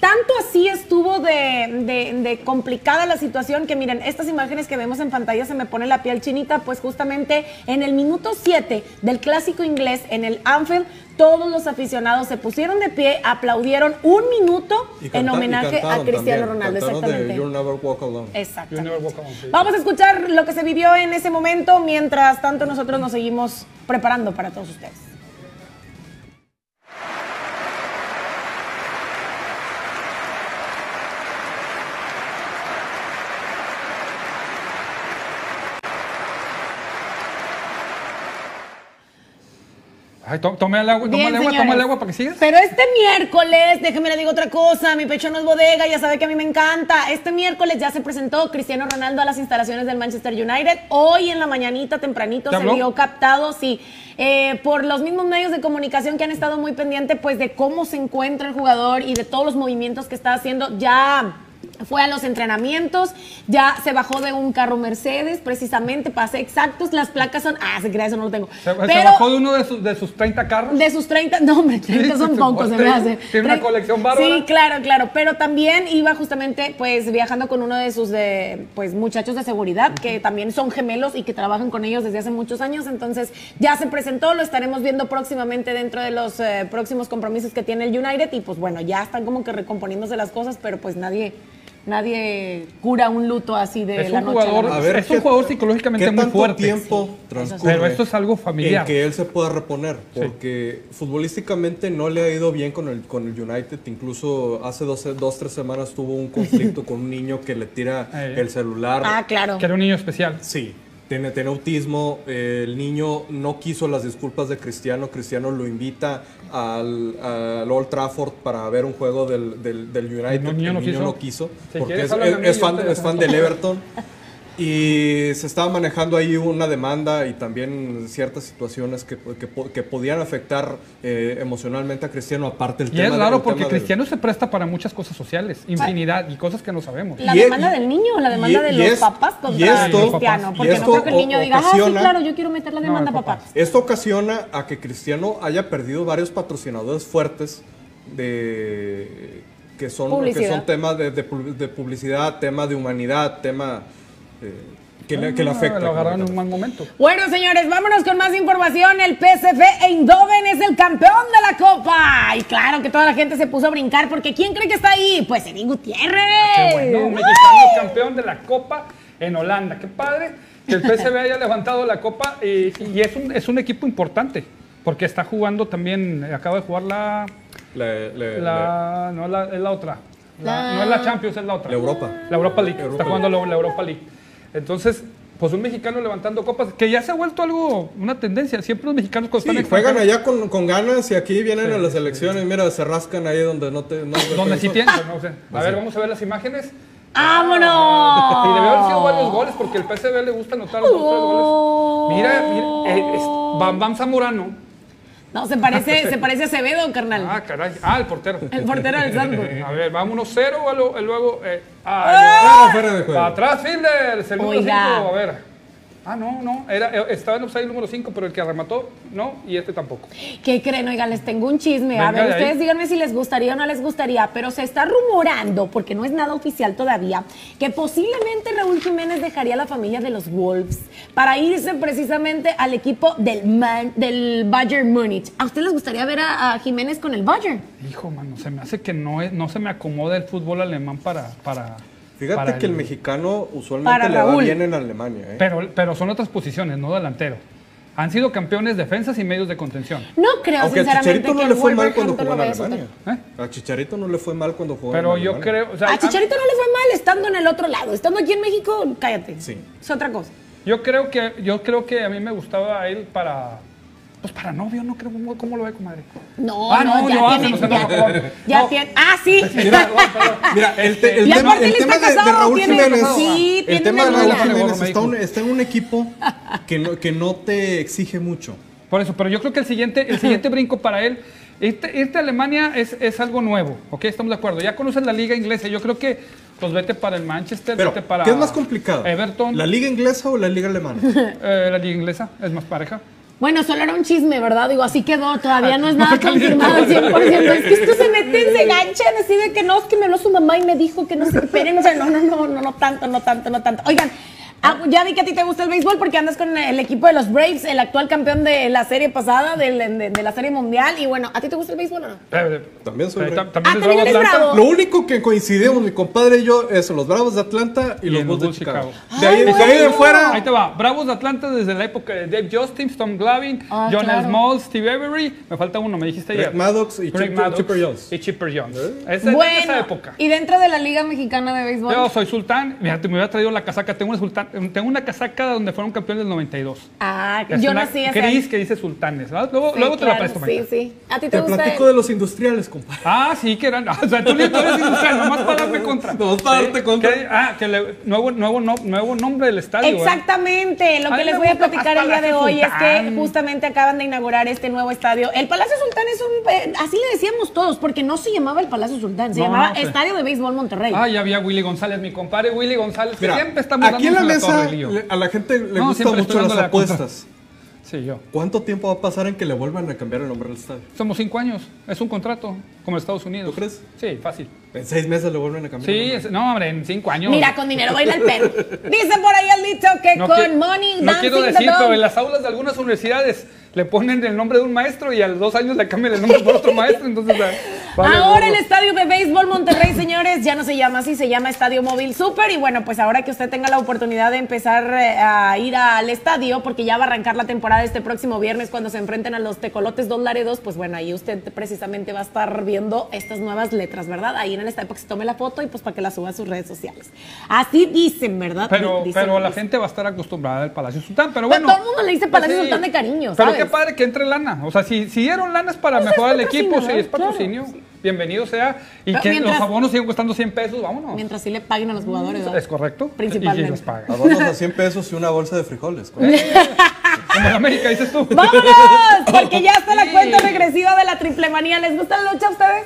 Tanto así estuvo de, de- de complicada la situación que miren, estas imágenes que vemos en pantalla se me pone la piel chinita, pues justamente en el minuto 7 del clásico inglés en el Anfield, todos los aficionados se pusieron de pie, aplaudieron un minuto en homenaje a Cristiano también, Ronaldo, exactamente. You'll Never Walk Alone. You Exactamente. never walk alone, sí. Vamos a escuchar lo que se vivió en ese momento, mientras tanto nosotros nos seguimos preparando para todos ustedes. Ay, to- tome el agua, toma el agua, toma el agua para que sigas. Pero este miércoles, déjeme le digo otra cosa, mi pecho no es bodega, ya sabe que a mí me encanta. Este miércoles ya se presentó Cristiano Ronaldo a las instalaciones del Manchester United. Hoy en la mañanita, tempranito, ¿Te se vio captado, sí, eh, por los mismos medios de comunicación que han estado muy pendientes, pues, de cómo se encuentra el jugador y de todos los movimientos que está haciendo. Ya fue a los entrenamientos, ya se bajó de un carro Mercedes, precisamente, pasé exactos, las placas son, ah, se crea, eso no lo tengo. Se, bajó de uno de sus, de sus 30 carros. de sus 30, no hombre, 30 son [laughs] Sí, pocos, se me hace. tiene una colección bárbara. Sí, claro, claro, pero también iba justamente pues viajando con uno de sus de, pues muchachos de seguridad que también son gemelos y que trabajan con ellos desde hace muchos años, entonces ya se presentó, lo estaremos viendo próximamente dentro de los eh, próximos compromisos que tiene el United y pues bueno, ya están como que recomponiéndose las cosas, pero pues nadie nadie cura un luto así de Es la un noche a la jugador- mañana. A ver, Es un ¿qué- jugador psicológicamente ¿qué muy tanto fuerte. tiempo transcurre Pero esto es algo familiar. en que él se pueda reponer? Porque futbolísticamente no le ha ido bien con el, con el United. Incluso hace dos, dos, tres semanas tuvo un conflicto [laughs] con un niño que le tira Eh. el celular. Ah, claro. Que era un niño especial. Sí, tiene, tiene autismo. eh, el niño no quiso las disculpas de Cristiano. Cristiano lo invita al, al Old Trafford para ver un juego del, del, del United. El niño no quiso. no quiso. Porque es, fan, es fan del Everton. [laughs] Y se estaba manejando ahí una demanda y también ciertas situaciones que, que, po- que podían afectar eh, emocionalmente a Cristiano, aparte el Y tema es del- raro porque del- Cristiano se presta para muchas cosas sociales, infinidad y cosas que no sabemos. La Y- demanda y- del niño o la demanda y- de y los es- papás y contra esto- Cristiano. y Porque no esto creo que el niño o- diga, ah, sí, ocasiona- claro, yo quiero meter la demanda, No, papá. papá. Esto ocasiona a que Cristiano haya perdido varios patrocinadores fuertes de que son, que son temas de, de pu- de publicidad, tema de humanidad, tema que, le, que le afecta. Ah, Lo agarraron en un mal momento. Bueno, señores, vámonos con más información. El PSV Eindhoven es el campeón de la Copa. Y claro que toda la gente se puso a brincar porque ¿quién cree que está ahí? Pues Edín Gutiérrez. Qué bueno, mexicano campeón de la Copa en Holanda. Qué padre que el PSV haya levantado la Copa y, y es, un, es un equipo importante porque está jugando también, eh, acaba de jugar la, Le- le- la no la, es la otra. La- La- No es la Champions, es la otra. La Europa. La Europa League. Europa está jugando la, la Europa League. Entonces, pues un mexicano levantando copas, que ya se ha vuelto algo, una tendencia. Siempre los mexicanos cuando Sí, están juegan allá con, con ganas y aquí vienen Sí, a las sí, elecciones. Mira, se rascan ahí donde no te. No, Donde sí no- tienen, no sé. A ver, vamos a ver las imágenes. ¡Vámonos! Y debió haber sido varios goles porque el PSV le gusta anotar dos, tres Oh. goles. Mira, mira, eh, es Bam Bam Zamorano. No, se parece, [laughs] se parece a Acevedo, carnal. Ah, caray. Ah, el portero. el portero del Santos. [laughs] A ver, cero y luego. y luego eh, ah, fuera de juego. Para atrás, Fielder, 5. Oiga. A ver. Ah, no, no. Era, eh, estaba en offside número 5, pero el que remató, no, y este tampoco. ¿Qué creen? Oigan, les tengo un chisme. a ver, ahí. ustedes díganme si les gustaría o no les gustaría, pero se está rumorando, porque no es nada oficial todavía, que posiblemente Raúl Jiménez dejaría la familia de los Wolves para irse precisamente al equipo del, Man- del Bayern Múnich. ¿A ustedes les gustaría ver a, a Jiménez con el Bayern? Hijo, mano, se me hace que no, es, no se me acomoda el fútbol alemán para. para Fíjate que el mexicano usualmente le va bien en Alemania. ¿eh? Pero, pero son otras posiciones, no delantero. Han sido campeones defensas y medios de contención. No creo, Aunque a sinceramente, Chicharito no le fue mal cuando jugó en a Alemania. A Chicharito no le fue mal cuando jugó Pero en yo Alemania. creo. o sea, A Chicharito no le fue mal estando en el otro lado. Estando aquí en México, cállate. Sí. Es otra cosa. Yo creo que yo creo que a mí me gustaba él para pues para novio, no creo cómo, lo ve, comadre. No, Ah, no, no, ya no, tiene. ya, acabó. ya No. tiene. Ah, sí. Mira, mira, el, te- el tema, el tema de, de Raúl tiene- Jiménez, sí, el tema de Raúl. Jiménez me está, un- está en un equipo que no, que no te exige mucho. Por eso, pero yo creo que el siguiente, el siguiente brinco para él, irte, irte a Alemania es, es algo nuevo, ¿ok? Estamos de acuerdo. Ya conoces la liga inglesa, yo creo que pues vete para el Manchester, Pero, vete para ¿qué es más complicado? Everton, ¿La liga inglesa o la liga alemana? [laughs] eh, la liga inglesa, es más pareja. Bueno, solo era un chisme, ¿verdad? Digo, así quedó, todavía no es nada confirmado al 100%. Es que esto se meten, se ganchan, así de que no, es que me habló su mamá y me dijo que no se esperen. O sea, no, no, no, no, no tanto, no tanto, no tanto. Oigan, ah, ya vi que a ti te gusta el béisbol porque andas con el equipo de los Braves, el actual campeón de la serie pasada, del- de, de la serie mundial. Y bueno, ¿a ti te gusta el béisbol o no? Eh, También soy eh, bravo. tam- también Ah, también Bravo eres Atlanta. bravo. Lo único que coincidimos mi compadre y yo es los Bravos de Atlanta y, Y los Bulls de Chicago. Chicago. De ahí, Ay, de ahí de fuera, Ahí te va, Bravos de Atlanta desde la época de Dave Justin, Tom Glavine, Ah, John claro. Smalls, Steve Avery, me falta uno, me dijiste ayer. Maddox y Maddox Chipper Jones. Y Chipper Jones. Es de Bueno, esa época. y dentro de la Liga Mexicana de Béisbol. Yo soy sultán, mira, te me hubiera traído la casaca, tengo una sultán, tengo una casaca donde fueron campeones del 92. Ah, Es yo nací ese gris que dice sultanes, ¿verdad? Luego, Sí, luego te la presto, Sí, sí. ¿A ti te, Te gusta? platico de los industriales, compadre. Ah, sí, que eran. [laughs] O sea, tú ni tú eres industrial, nomás para darme contra. Nomás para darte contra. Que- ah, que le- nuevo, nuevo, no- nuevo nombre del estadio. ¿eh? Exactamente, lo que les voy a platicar el día de hoy es que justamente acaban de inaugurar este nuevo estadio. El Palacio Sultán es un, eh, así le decíamos todos, porque no se llamaba el Palacio Sultán, se No, llamaba no sé. Estadio de Béisbol Monterrey. Ah, ya había Willy González, mi compadre Willy González, Mira, siempre estamos aquí en la mesa le- a la gente le No, gustan mucho las la apuestas. Sí, yo. ¿Cuánto tiempo va a pasar en que le vuelvan a cambiar el nombre del estadio? Somos cinco años. Es un contrato, como en Estados Unidos. ¿Tú crees? Sí, fácil. En seis meses le vuelven a cambiar. Sí, es- no, hombre, en cinco años. Mira, con dinero baila el perro. Dice por ahí el dicho que No con money No dancing quiero decir, pero en las aulas de algunas universidades le ponen el nombre de un maestro y a los dos años le cambian el nombre por otro maestro. Entonces, ah, vale ahora el estadio de béisbol Monterrey, señores, ya no se llama así, se llama Estadio Móvil Super. Y bueno, pues ahora que usted tenga la oportunidad de empezar eh, a ir al estadio, porque ya va a arrancar la temporada este próximo viernes cuando se enfrenten a los tecolotes dos Laredos, pues bueno, ahí usted precisamente va a estar viendo estas nuevas letras, ¿verdad? Ahí en el estadio para que se tome la foto y pues para que la suba a sus redes sociales. Así dicen, ¿verdad? Pero, Dicen, pero la dicen. gente va a estar acostumbrada al Palacio Sultán. Pero Pero bueno. todo el mundo le dice Palacio Sultán de cariño, Pero qué padre que entre lana. O sea, si, si dieron lanas para Pues es mejorar el equipo, sí, patrocinador, es patrocinio. Bienvenido sea. Y Pero que mientras- los abonos siguen costando 100 pesos, vámonos. Mientras sí le paguen a los jugadores, ¿verdad? Es correcto. Principalmente. Y, los. Abonos a 100 pesos y una bolsa de frijoles. Como en América, dices tú. [laughs] ¡Vámonos! Porque ya está la cuenta regresiva de la triple manía. ¿Les gusta la lucha a ustedes?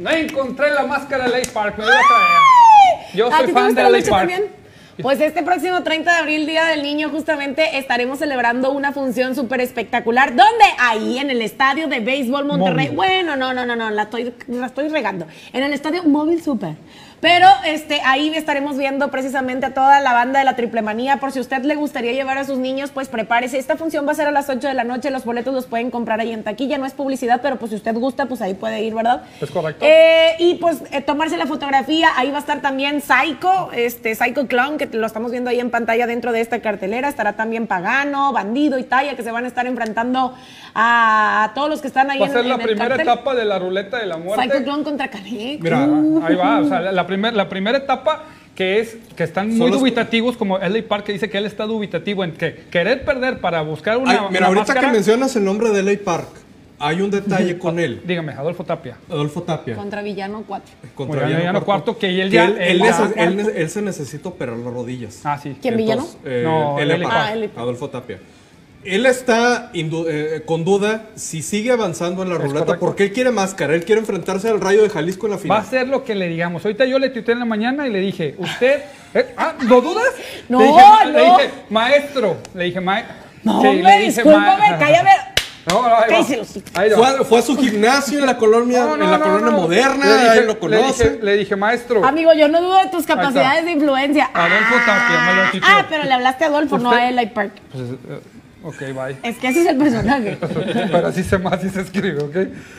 No encontré la máscara de Lake Park, me voy a traer. Yo ¿A soy te fan gusta de la Lake Park. también? Pues este próximo 30 de abril, Día del Niño, justamente estaremos celebrando una función súper espectacular. ¿Dónde? Ahí, en el Estadio de Béisbol Monterrey. Móvil. Bueno, no, no, no, no, la estoy, la estoy regando. En el Estadio Móvil Super. Pero este, ahí estaremos viendo precisamente a toda la banda de la Triple Manía. Por si usted le gustaría llevar a sus niños, pues prepárese. Esta función va a ser a las 8 de la noche. Los boletos los pueden comprar ahí en taquilla. No es publicidad, pero pues si usted gusta, pues ahí puede ir, ¿verdad? Es correcto. Eh, y pues eh, tomarse la fotografía. Ahí va a estar también Psycho, este Psycho Clown, que lo estamos viendo ahí en pantalla dentro de esta cartelera. Estará también Pagano, Bandido y Talla, que se van a estar enfrentando a todos los que están ahí Va a ser en la primera etapa de la ruleta de la muerte. Psycho Clown contra Canek. Mira, Uh. Ahí va, o sea, la, la primer- la primera etapa que es que están muy Son los- dubitativos, como LA Park que dice que él está dubitativo en que querer perder para buscar una, Ay, mira, una ahorita máscara. que mencionas el nombre de Ley Park, hay un detalle [laughs] con él. Dígame, Adolfo Tapia. Adolfo Tapia. Contra Villano 4. Contra Villano Villano Cuarto, que él Que ya- él, él él ya- neces- él ne- él se necesita operar las rodillas. Ah, sí. ¿Quién, Villano? Entonces, eh, No, L. L. Park, Ah. Park. Adolfo Tapia. Él está indu- eh, con duda si sigue avanzando en la Es ruleta correcto. porque él quiere máscara, él quiere enfrentarse al Rayo de Jalisco en la Va final. a ser lo que le digamos. Ahorita yo le tuiteé en la mañana y le dije, ¿usted? eh, ah, ¿lo dudas? No, le dije, ma- Le no. dije, maestro. Le dije, maestro. No, hombre, discúlpame, cállame. No, [laughs] no, ahí va. Ahí va. Fue, a- fue a su gimnasio en la colonia, No, no, en la no, colonia no. moderna, Le dije- ahí lo Le conoce. dije, le dije, maestro. Amigo, yo no dudo de tus capacidades de influencia. Adolfo Tapia, me lo Ah, tuiteó. ah, pero le hablaste a Adolfo, no a Eli Park. Pues, eh, ok, bye. Es que ese es el personaje. [laughs] Pero así se, así se escribe, ¿ok?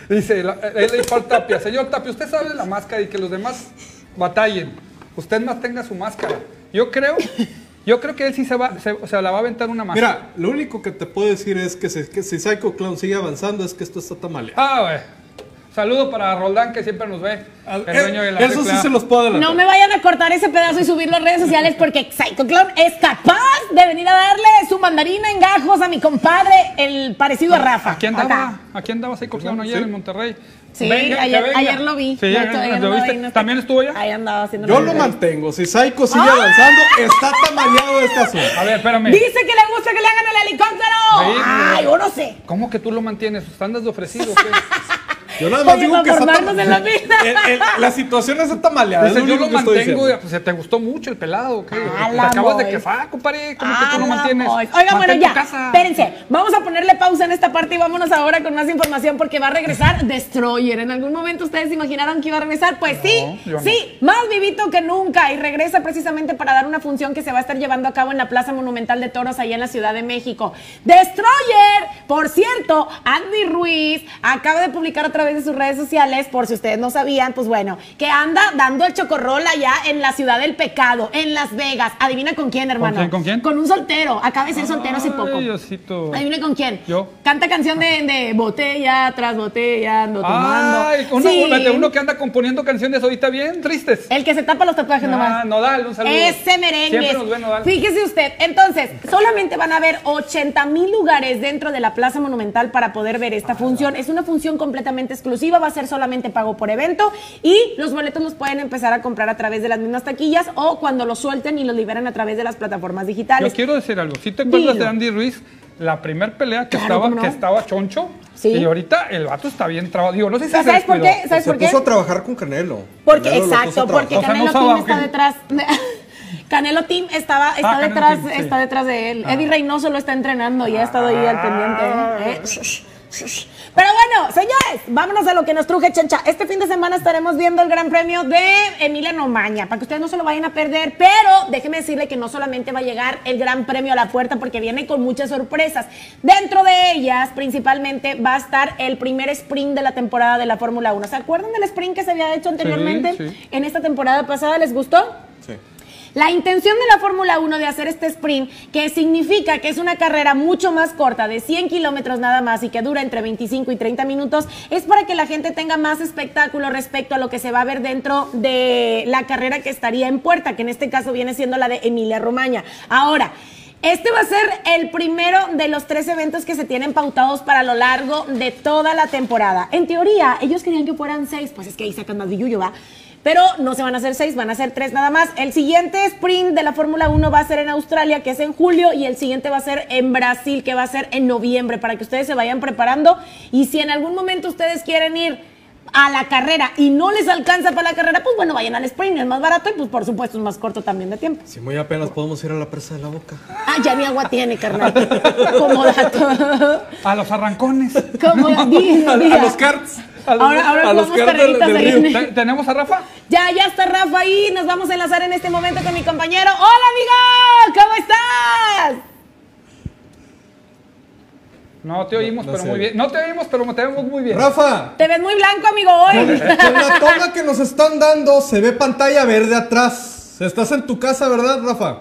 Dice, la- él le dijo al Tapia, señor Tapia, usted sabe la máscara y que los demás batallen. Usted mantenga su máscara. Yo creo, yo creo que él sí se va, se, o sea, la va a aventar una máscara. Mira, lo único que te puedo decir es que si, que si Psycho Clown sigue avanzando es que esto está tamaleado. Ah, güey. Saludo para Roldán, que siempre nos ve. El dueño de la Eh, Eso sí se los puedo adelantar. No me vayan a cortar ese pedazo y subirlo a redes sociales porque Psycho Clown es capaz de venir a darle su mandarina en gajos a mi compadre, el parecido a Rafa. Aquí andaba, Acá. aquí andaba Psycho Clown ayer Sí. en Monterrey. Sí, Venga, ayer, venga. ayer lo vi. Sí, De ya- hecho, ayer ¿lo andaba viste? ahí en ¿También estuvo allá? Ahí andaba haciendo Yo lo mantengo. Si Psycho sigue ¡Ah! avanzando, está tamaleado este asunto. A ver, espérame. Dice que le gusta que le hagan el helicóptero. Sí, Ay, yo no sé. ¿Cómo que tú lo mantienes? ¿Andas de ofrecido? o qué? [laughs] Yo nada más Oye, digo que está en la [laughs] vida. El- el- la situación está es lo yo lo que estoy mantengo, diciendo. pues, ¿te gustó mucho el pelado? Ah, Te acabas de quefar, compadre. ¿Cómo que tú Ah, lo la mantienes? Oigan, bueno, Mantén ya. casa. Espérense. Vamos a ponerle pausa en esta parte y vámonos ahora con más información porque va a regresar Destroyer. ¿En algún momento ustedes se imaginaron que iba a regresar? Pues sí, no. sí, más vivito que nunca. Y regresa precisamente para dar una función que se va a estar llevando a cabo en la Plaza Monumental de Toros, allá en la Ciudad de México. Destroyer, por cierto, Andy Ruiz acaba de publicar a través través de sus redes sociales, por si ustedes no sabían, pues bueno, que anda dando el chocorrol allá en la ciudad del pecado, en Las Vegas. Adivina con quién, hermano. quién, con quién? Con un soltero. Acaba de ser soltero hace poco. Diosito. Adivina con quién. Yo. Canta canción de, de botella tras botella, ando tomando. Ay, uno, Sí. uno- que anda componiendo canciones ahorita bien tristes. El que se tapa los tatuajes nomás. Ah, Nodal, un saludo. Ese merengue. Siempre nos ve Nodal. Fíjese usted, entonces, solamente van a haber 80 mil lugares dentro de la Plaza Monumental para poder ver esta función. Es una función completamente exclusiva, va a ser solamente pago por evento y los boletos los pueden empezar a comprar a través de las mismas taquillas o cuando los suelten y los liberen a través de las plataformas digitales. Yo quiero decir algo. Si te acuerdas Dilo. de Andy Ruiz, la primer pelea que, Claro, estaba, que estaba choncho, Sí. y ahorita el vato está bien trabado. Digo, no sé si ¿Sabes se por qué? ¿Sabes se por qué? puso a trabajar con Canelo. Porque, Canelo exacto, porque O sea, no Canelo Team está detrás. [laughs] Canelo Team estaba, está Ah, Canelo detrás, Team, sí. está detrás de él. Eddie Reynoso lo está entrenando y ha estado ahí al pendiente. Ah. ¿eh? Pero bueno, señores, vámonos a lo que nos truje, Chencha. Este fin de semana estaremos viendo el Gran Premio de Emiliano Maña, para que ustedes no se lo vayan a perder. Pero déjeme decirle que no solamente va a llegar el Gran Premio a la puerta, porque viene con muchas sorpresas. Dentro de ellas, principalmente, va a estar el primer sprint de la temporada de la Fórmula 1. ¿Se acuerdan del sprint que se había hecho anteriormente? sí. En esta temporada pasada, ¿les gustó? La intención de la Fórmula 1 de hacer este sprint, que significa que es una carrera mucho más corta, de 100 kilómetros nada más y que dura entre 25 y 30 minutos, es para que la gente tenga más espectáculo respecto a lo que se va a ver dentro de la carrera que estaría en puerta, que en este caso viene siendo la de Emilia Romagna. Ahora, este va a ser el primero de los tres eventos que se tienen pautados para lo largo de toda la temporada. En teoría, ellos querían que fueran seis, pues es que ahí sacan más billuyo, ¿va? Pero no se van a hacer seis, van a ser tres nada más. El siguiente sprint de la Fórmula 1 va a ser en Australia, que es en julio, y el siguiente va a ser en Brasil, que va a ser en noviembre, para que ustedes se vayan preparando. Y si en algún momento ustedes quieren ir a la carrera y no les alcanza para la carrera, pues bueno, vayan al sprint, es más barato y pues por supuesto es más corto también de tiempo. Si muy apenas podemos ir a la presa de la boca. Ah, ya ni agua tiene, carnal. Como dato. A los arrancones. Como [laughs] A, a los karts. A los- Ahora, ahora a los jugamos carros del- carreritas del ahí río. en- ¿Te- ¿Tenemos a Rafa? Ya, ya está Rafa ahí. Nos vamos a enlazar en este momento con mi compañero. ¡Hola, amiga! ¿Cómo estás? No te oímos, no pero sé. muy bien. No te oímos, pero te vemos muy bien. Rafa, Te ves muy blanco, amigo, hoy. con la toma que nos están dando se ve pantalla verde atrás. Estás en tu casa, ¿verdad, Rafa?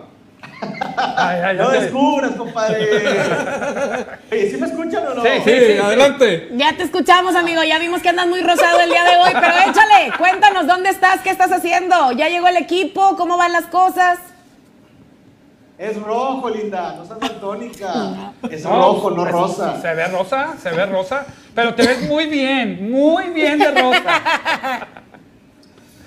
Ay, ay, No descubras, compadre. [laughs] Oye, ¿sí me escuchan o no? Sí, sí, sí. adelante. Ya te escuchamos, amigo. Ya vimos que andas muy rosado el día de hoy, pero échale. Cuéntanos, ¿dónde estás? ¿Qué estás haciendo? ¿Ya llegó el equipo? ¿Cómo van las cosas? Es rojo, linda, no seas daltónica. [laughs] Es No, rojo, no rosa. Se ve rosa, se ve rosa. Pero te ves muy bien, muy bien de rosa.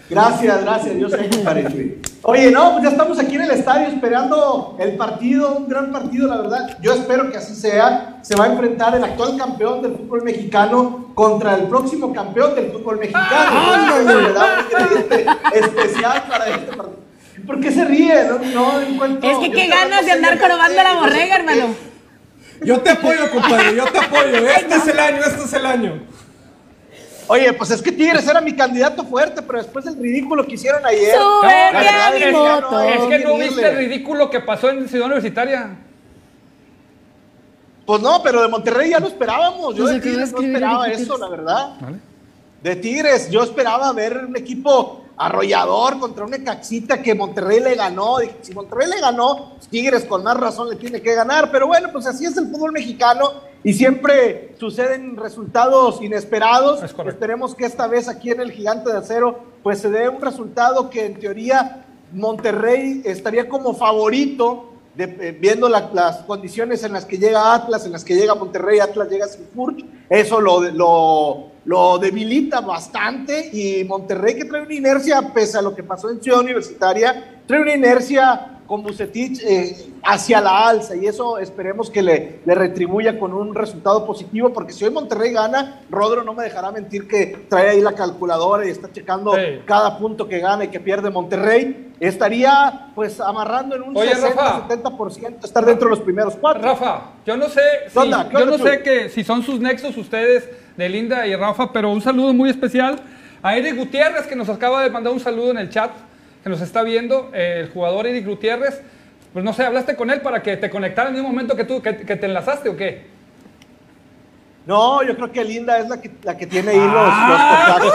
Gracias, gracias, yo sé, compadre. Oye, no, pues ya estamos aquí en el estadio esperando el partido, un gran partido, la verdad. Yo espero que así sea. Se va a enfrentar el actual campeón del fútbol mexicano contra el próximo campeón del fútbol mexicano. Le da un ingrediente especial para este partido. ¿Por qué se ríe? No, no encuentro. Es que qué ganas de andar corobando la borrega, hermano. Yo te apoyo, compadre, yo te apoyo. Este es el año, este es el año. Oye, pues es que Tigres era mi candidato fuerte, pero después del ridículo que hicieron ayer. Súbete a mi es que hay Es que no irle. viste el ridículo que pasó en Ciudad Universitaria. Pues no, pero de Monterrey ya lo esperábamos. Yo Pues de Tigres no esperaba eso, la verdad. ¿Vale? De Tigres, yo esperaba ver un equipo arrollador contra una caxita que Monterrey le ganó. Si Monterrey le ganó, Tigres con más razón le tiene que ganar. Pero bueno, pues así es el fútbol mexicano y siempre suceden resultados inesperados. Es. Esperemos que esta vez aquí en el Gigante de Acero, pues se dé un resultado que en teoría Monterrey estaría como favorito. de- eh, viendo la- las condiciones en las que llega Atlas, en las que llega Monterrey, Atlas llega sin Furch, eso lo, lo, lo debilita bastante y Monterrey que trae una inercia, pese a lo que pasó en Ciudad Universitaria, trae una inercia con Bucetich eh, hacia la alza y eso esperemos que le, le retribuya con un resultado positivo porque si hoy Monterrey gana, Rodro no me dejará mentir que trae ahí la calculadora y está checando Sí. cada punto que gana y que pierde Monterrey, estaría pues amarrando en un Oye, Rafa. 60-70% estar dentro de los primeros cuatro. Rafa, yo no sé, si, ¿Qué onda? ¿Qué yo no tú? sé que si son sus nexos ustedes de Linda y Rafa, pero un saludo muy especial a Eric Gutiérrez que nos acaba de mandar un saludo en el chat, que nos está viendo, eh, el jugador Eric Gutiérrez. Pues no sé, hablaste con él para que te conectara en el mismo momento que tú, que, que te enlazaste o qué? No, yo creo que Linda es la que, la que tiene ahí los, los contactos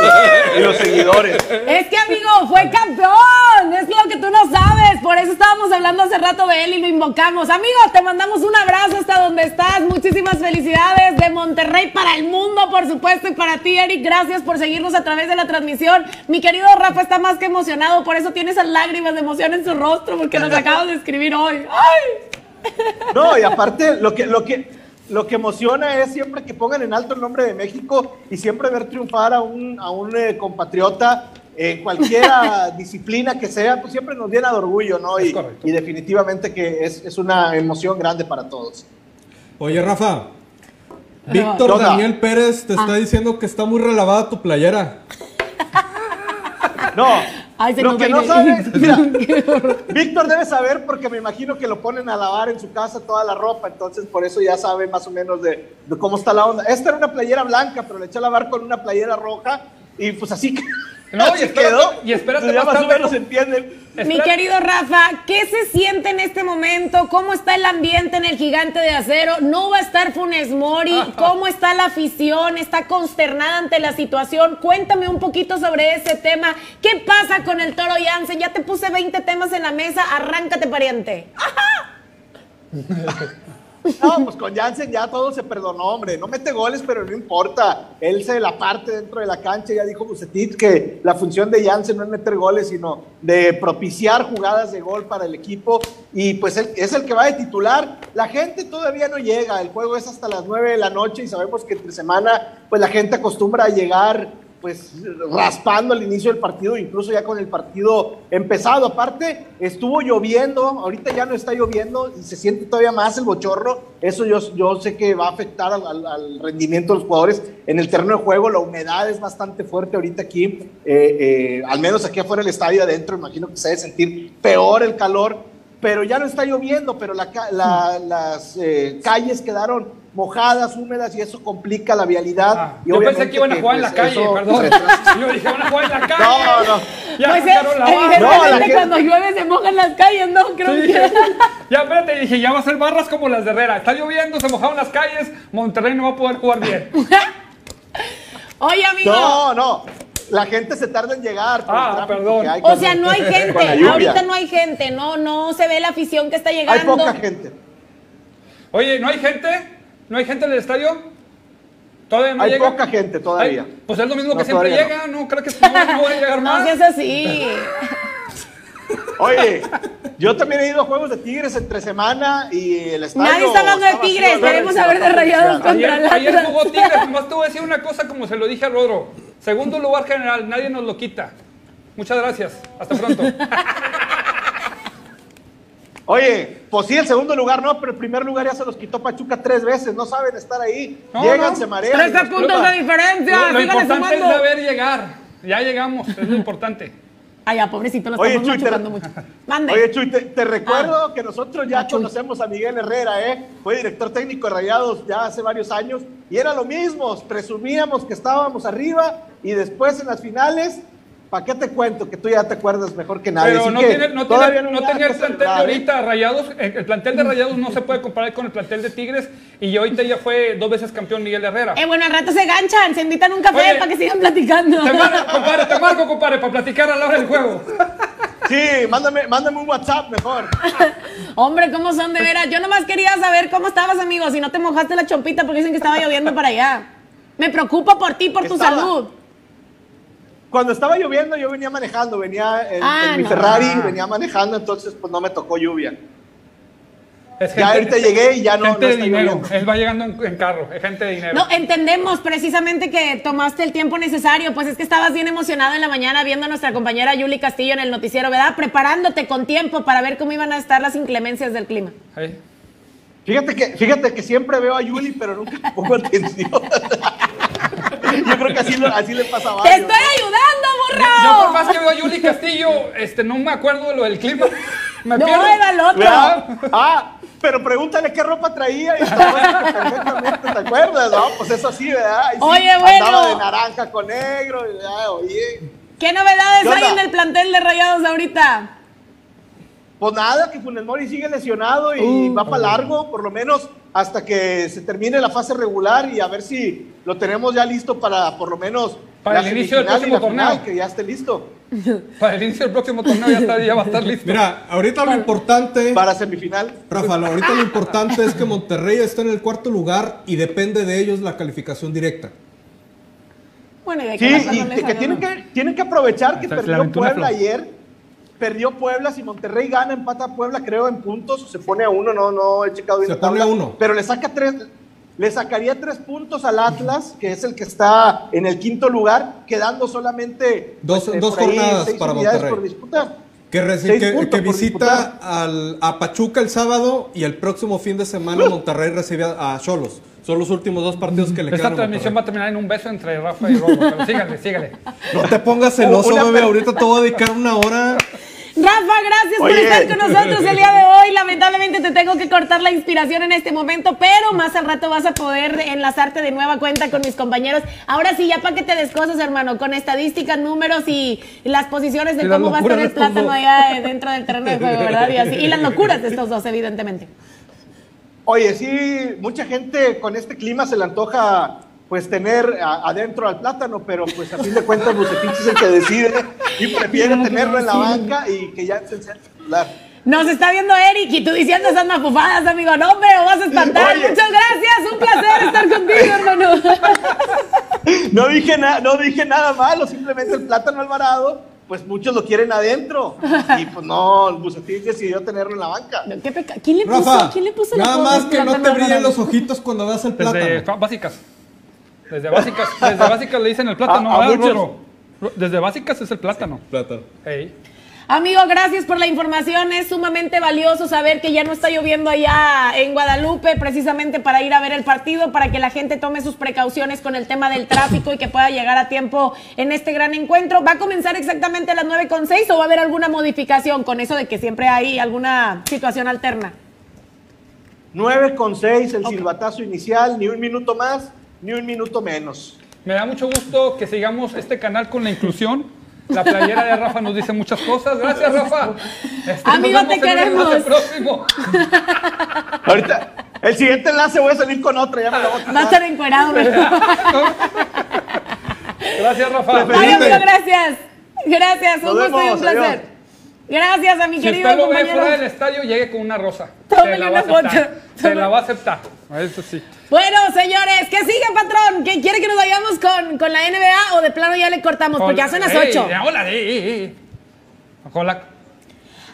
y los seguidores. Es que, amigo, fue campeón. Es lo que tú no sabes. Por eso estábamos hablando hace rato de él y lo invocamos. Amigo, te mandamos un abrazo hasta donde estás. Muchísimas felicidades de Monterrey para el mundo, por supuesto. Y para ti, Eric, gracias por seguirnos a través de la transmisión. Mi querido Rafa está más que emocionado. Por eso tiene esas lágrimas de emoción en su rostro, porque nos acabas de escribir hoy. ¡Ay! No, y aparte, lo que, lo que, lo que emociona es siempre que pongan en alto el nombre de México y siempre ver triunfar a un, a un eh, compatriota en cualquier [laughs] disciplina que sea, pues siempre nos llena de orgullo, ¿no? Y, correcto. y definitivamente que es, es una emoción grande para todos. Oye, Rafa. Víctor. Daniel Pérez te está diciendo que está muy relevada tu playera. No, Ay, se lo que no mira, [laughs] Víctor debe saber porque me imagino que lo ponen a lavar en su casa toda la ropa, entonces por eso ya sabe más o menos de, de cómo está la onda. Esta era una playera blanca, pero le eché a lavar con una playera roja y pues así, [laughs] que- No, y espérate- quedó. y espérate ya más o menos entienden. Mi querido Rafa, ¿qué se siente en este momento? ¿Cómo está el ambiente en el gigante de acero? ¿No va a estar Funes Mori? ¿Cómo está la afición? ¿Está consternada ante la situación? Cuéntame un poquito sobre ese tema. ¿Qué pasa con el Toro Jansen? Ya te puse 20 temas en la mesa, arráncate pariente. [laughs] [laughs] No, pues con Jansen ya todo se perdonó, hombre. No mete goles, pero no importa. Él se la parte dentro de la cancha. Ya dijo Bucetit que la función de Jansen no es meter goles, sino de propiciar jugadas de gol para el equipo. Y pues él es el que va de titular. La gente todavía no llega. El juego es hasta las 9 de la noche y sabemos que entre semana, pues la gente acostumbra a llegar pues raspando al inicio del partido, incluso ya con el partido empezado. Aparte, estuvo lloviendo, ahorita ya no está lloviendo y se siente todavía más el bochorro. Eso yo, yo sé que va a afectar al, rendimiento de los jugadores en el terreno de juego. La humedad es bastante fuerte ahorita aquí, eh, eh, al menos aquí afuera del estadio adentro, imagino que se debe sentir peor el calor. Pero ya no está lloviendo, pero las eh, calles quedaron mojadas, húmedas y eso complica la vialidad. Ah, y yo pensé que iban a jugar en la pues, calle, eso perdón. [laughs] Yo dije, van a jugar en la calle. No, no. Ya pues sacaron la barra. No, evidentemente la gente- cuando llueve se mojan las calles, ¿no? Creo Sí. que... [laughs] Ya, espérate, dije, ya va a ser barras como las de Herrera. Está lloviendo, se mojaron las calles, Monterrey no va a poder jugar bien. [laughs] Oye, amigo. No, no. La gente se tarda en llegar. Ah, perdón. hay O sea, no hay gente. Ahorita no hay gente. No, no se ve la afición que está Hay llegando. poca gente. Oye, ¿no hay gente? ¿No hay gente en el estadio? ¿Todavía no Hay llega? poca gente todavía. Ay, pues es lo mismo No, que siempre llega, no. creo que no, no va a llegar [laughs] No más. seas así. [laughs] Oye, yo también he ido a juegos de Tigres entre semana y el estadio. Nadie está hablando de vacío, Tigres, ¿no? queremos saber de Rayados contra Ayer, la ayer jugó Tigres, [laughs] nomás te voy a decir una cosa como se lo dije a Rodro. Segundo lugar general, nadie nos lo quita. Muchas gracias, hasta pronto. Oye, pues sí, el segundo lugar no, pero el primer lugar ya se los quitó Pachuca tres veces. No saben estar ahí. No, Llegan, no. se marean. Trece puntos de diferencia. Lo, lo importante es saber llegar. Ya llegamos, es lo importante. Ay, ya, pobrecito, lo Oye, estamos Chuy, te- mucho. Mande. Oye, Chuy, te, te recuerdo que nosotros ya Ah, Chuy. conocemos a Miguel Herrera, ¿eh? Fue director técnico de Rayados ya hace varios años y era lo mismo, presumíamos que estábamos arriba y después en las finales, ¿para qué te cuento? Que tú ya te acuerdas mejor que nadie. Pero así no, que tiene, no, tiene- no tenía el plantel de ¿eh? ahorita, Rayados. El, el plantel de Rayados no se puede comparar con el plantel de Tigres. Y ahorita ya fue dos veces campeón Miguel Herrera. Eh, bueno, al rato se ganchan, se invitan un café Oye. para que sigan platicando. Te marco, compadre, te marco, compadre, para platicar a la hora del juego. Sí, mándame, mándame un WhatsApp mejor. [laughs] Hombre, ¿cómo son de veras? Yo nomás quería saber cómo estabas, amigo. Si no te mojaste la chompita porque dicen que estaba lloviendo para allá. Me preocupa por ti, por tu Estaba. salud. Cuando estaba lloviendo yo venía manejando, venía en, Ah, en mi no. Ferrari, venía manejando, entonces pues no me tocó lluvia. Es Ya ahorita llegué y ya no- Gente no de dinero. lloviendo. Él va llegando en, en carro, es gente de dinero. No, entendemos precisamente que tomaste el tiempo necesario, pues es que estabas bien emocionado en la mañana viendo a nuestra compañera Yuli Castillo en el noticiero, ¿verdad? Preparándote con tiempo para ver cómo iban a estar las inclemencias del clima. Fíjate que, fíjate que siempre veo a Yuli, pero nunca pongo [laughs] atención. Yo creo que así, lo- así le pasa a ¡Te estoy ayudando, Yo por burro! más que veo a Yuli Castillo, este, no me acuerdo de lo del clima. Me No, pierdo. era el otro. ¿Verdad? Ah, pero pregúntale qué ropa traía y te acuerdas que perfectamente te acuerdas, ¿no? Pues eso sí, ¿verdad? Sí, Oye, Andaba bueno. de naranja con negro, ah, oye. ¿Qué novedades ¿Qué hay en el plantel de Rayados ahorita? Pues nada, que Funes Mori sigue lesionado y Uh. va para largo, por lo menos hasta que se termine la fase regular y a ver si lo tenemos ya listo para por lo menos Para el inicio del próximo torneo. que ya esté listo [laughs] Para el inicio del próximo torneo ya, está- ya va a estar listo. Mira, ahorita lo importante, para semifinal. Rafa, lo- ahorita lo importante es que Monterrey está en el cuarto lugar y depende de ellos la calificación directa. Bueno, y de Sí, que y no que tienen que, tienen que aprovechar que perdió Puebla flor. ayer. Perdió Puebla, si Monterrey gana, empata a Puebla, creo, en puntos, se pone a uno, no, no he checado bien Se tabla, a uno. Pero le saca tres, le sacaría tres puntos al Atlas, que es el que está en el quinto lugar, quedando solamente Dos- eh, dos por ahí jornadas para Monterrey. por disputar. Que, reci- que- que visita al, a Pachuca el sábado y el próximo fin de semana Monterrey recibe a, Cholos. Son los últimos dos partidos que le Esta quedan. a transmisión va a terminar en un beso entre Rafa y Robo. Pero sígale, sígale. No te pongas celoso, [laughs] bebé. per- Ahorita te voy a dedicar una hora. Rafa, gracias por estar con nosotros el día de hoy. Lamentablemente te tengo que cortar la inspiración en este momento, pero más al rato vas a poder enlazarte de nueva cuenta con mis compañeros. Ahora sí, ya para que te descosas, hermano, con estadísticas, números y las posiciones de Y cómo va a estos plátano allá dentro del terreno de juego, [laughs] ¿verdad? Y, así. y las locuras de estos dos, evidentemente. Oye, sí, mucha gente con este clima se le antoja pues tener a- adentro al plátano, pero pues a fin de cuentas Bucetich es el que decide y prefiere tenerlo en la banca y que ya se el titular. Nos está viendo Eric y tú diciendo esas mafufadas, amigo. No, hombre, lo vas a espantar. Oye. Muchas gracias. Un placer estar contigo, hermano. [laughs] No dije, na- no dije nada malo, simplemente el plátano alvarado, pues muchos lo quieren adentro. Y pues no, Bucetich decidió tenerlo en la banca. No, qué peca- ¿Quién le puso, Rafa, ¿quién le puso la nada más que no te brillen los ojitos cuando veas el Desde plátano. fa- básicas. Desde básicas. [laughs] Desde básicas le dicen el plátano. A- a ¿verdad, muchos. Rorro? Desde básicas es el plátano. Plátano. Ey. Amigo, gracias por la información. Es sumamente valioso saber que ya no está lloviendo allá en Guadalupe, precisamente para ir a ver el partido, para que la gente tome sus precauciones con el tema del tráfico y que pueda llegar a tiempo en este gran encuentro. ¿Va a comenzar exactamente a las 9.6 o va a haber alguna modificación con eso de que siempre hay alguna situación alterna? 9 con 6 el silbatazo inicial, ni un minuto más, ni un minuto menos. Me da mucho gusto que sigamos este canal con la inclusión. La playera de Rafa nos dice muchas cosas. Gracias, Rafa. Este, Amigo, te el queremos. enlace próximo. Ahorita, el siguiente enlace voy a salir con otra, ya me la voy a Va a estar encuerado. Gracias, Rafa. Ay, amigo, gracias. Gracias, un Nos gusto y un placer. adiós. Gracias a mi Si querido usted lo ve compañero. fuera del estadio, llegue con una rosa. Tómale Se la va una. Se la va a aceptar. Eso sí. Bueno, señores, ¿qué sigue, patrón? ¿Qué quiere que nos vayamos con, con la NBA o de plano ya le cortamos? Porque ya son las Ey, 8. Hola. Con la-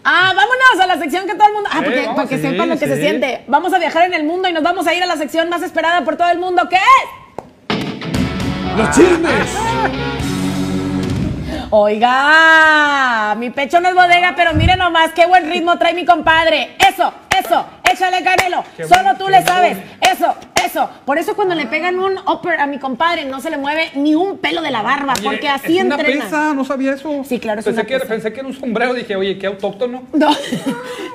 Ah, vámonos a la sección que todo el mundo. Ah, porque, para que sí, sepan lo que se siente. Vamos a viajar en el mundo y nos vamos a ir a la sección más esperada por todo el mundo, ¿qué es? ¡Los chismes! Oiga, mi pecho no es bodega, pero mire nomás qué buen ritmo trae mi compadre. Eso, eso, échale canelo. Qué Solo buen- tú le buen. sabes. Eso, eso. Por eso cuando le pegan un upper a mi compadre no se le mueve ni un pelo de la barba, Oye, porque así es una entrena. pesa, no sabía eso. Sí, claro, es pensé una que, pesa. pensé que era un sombrero, dije, oye, qué autóctono. [laughs] No,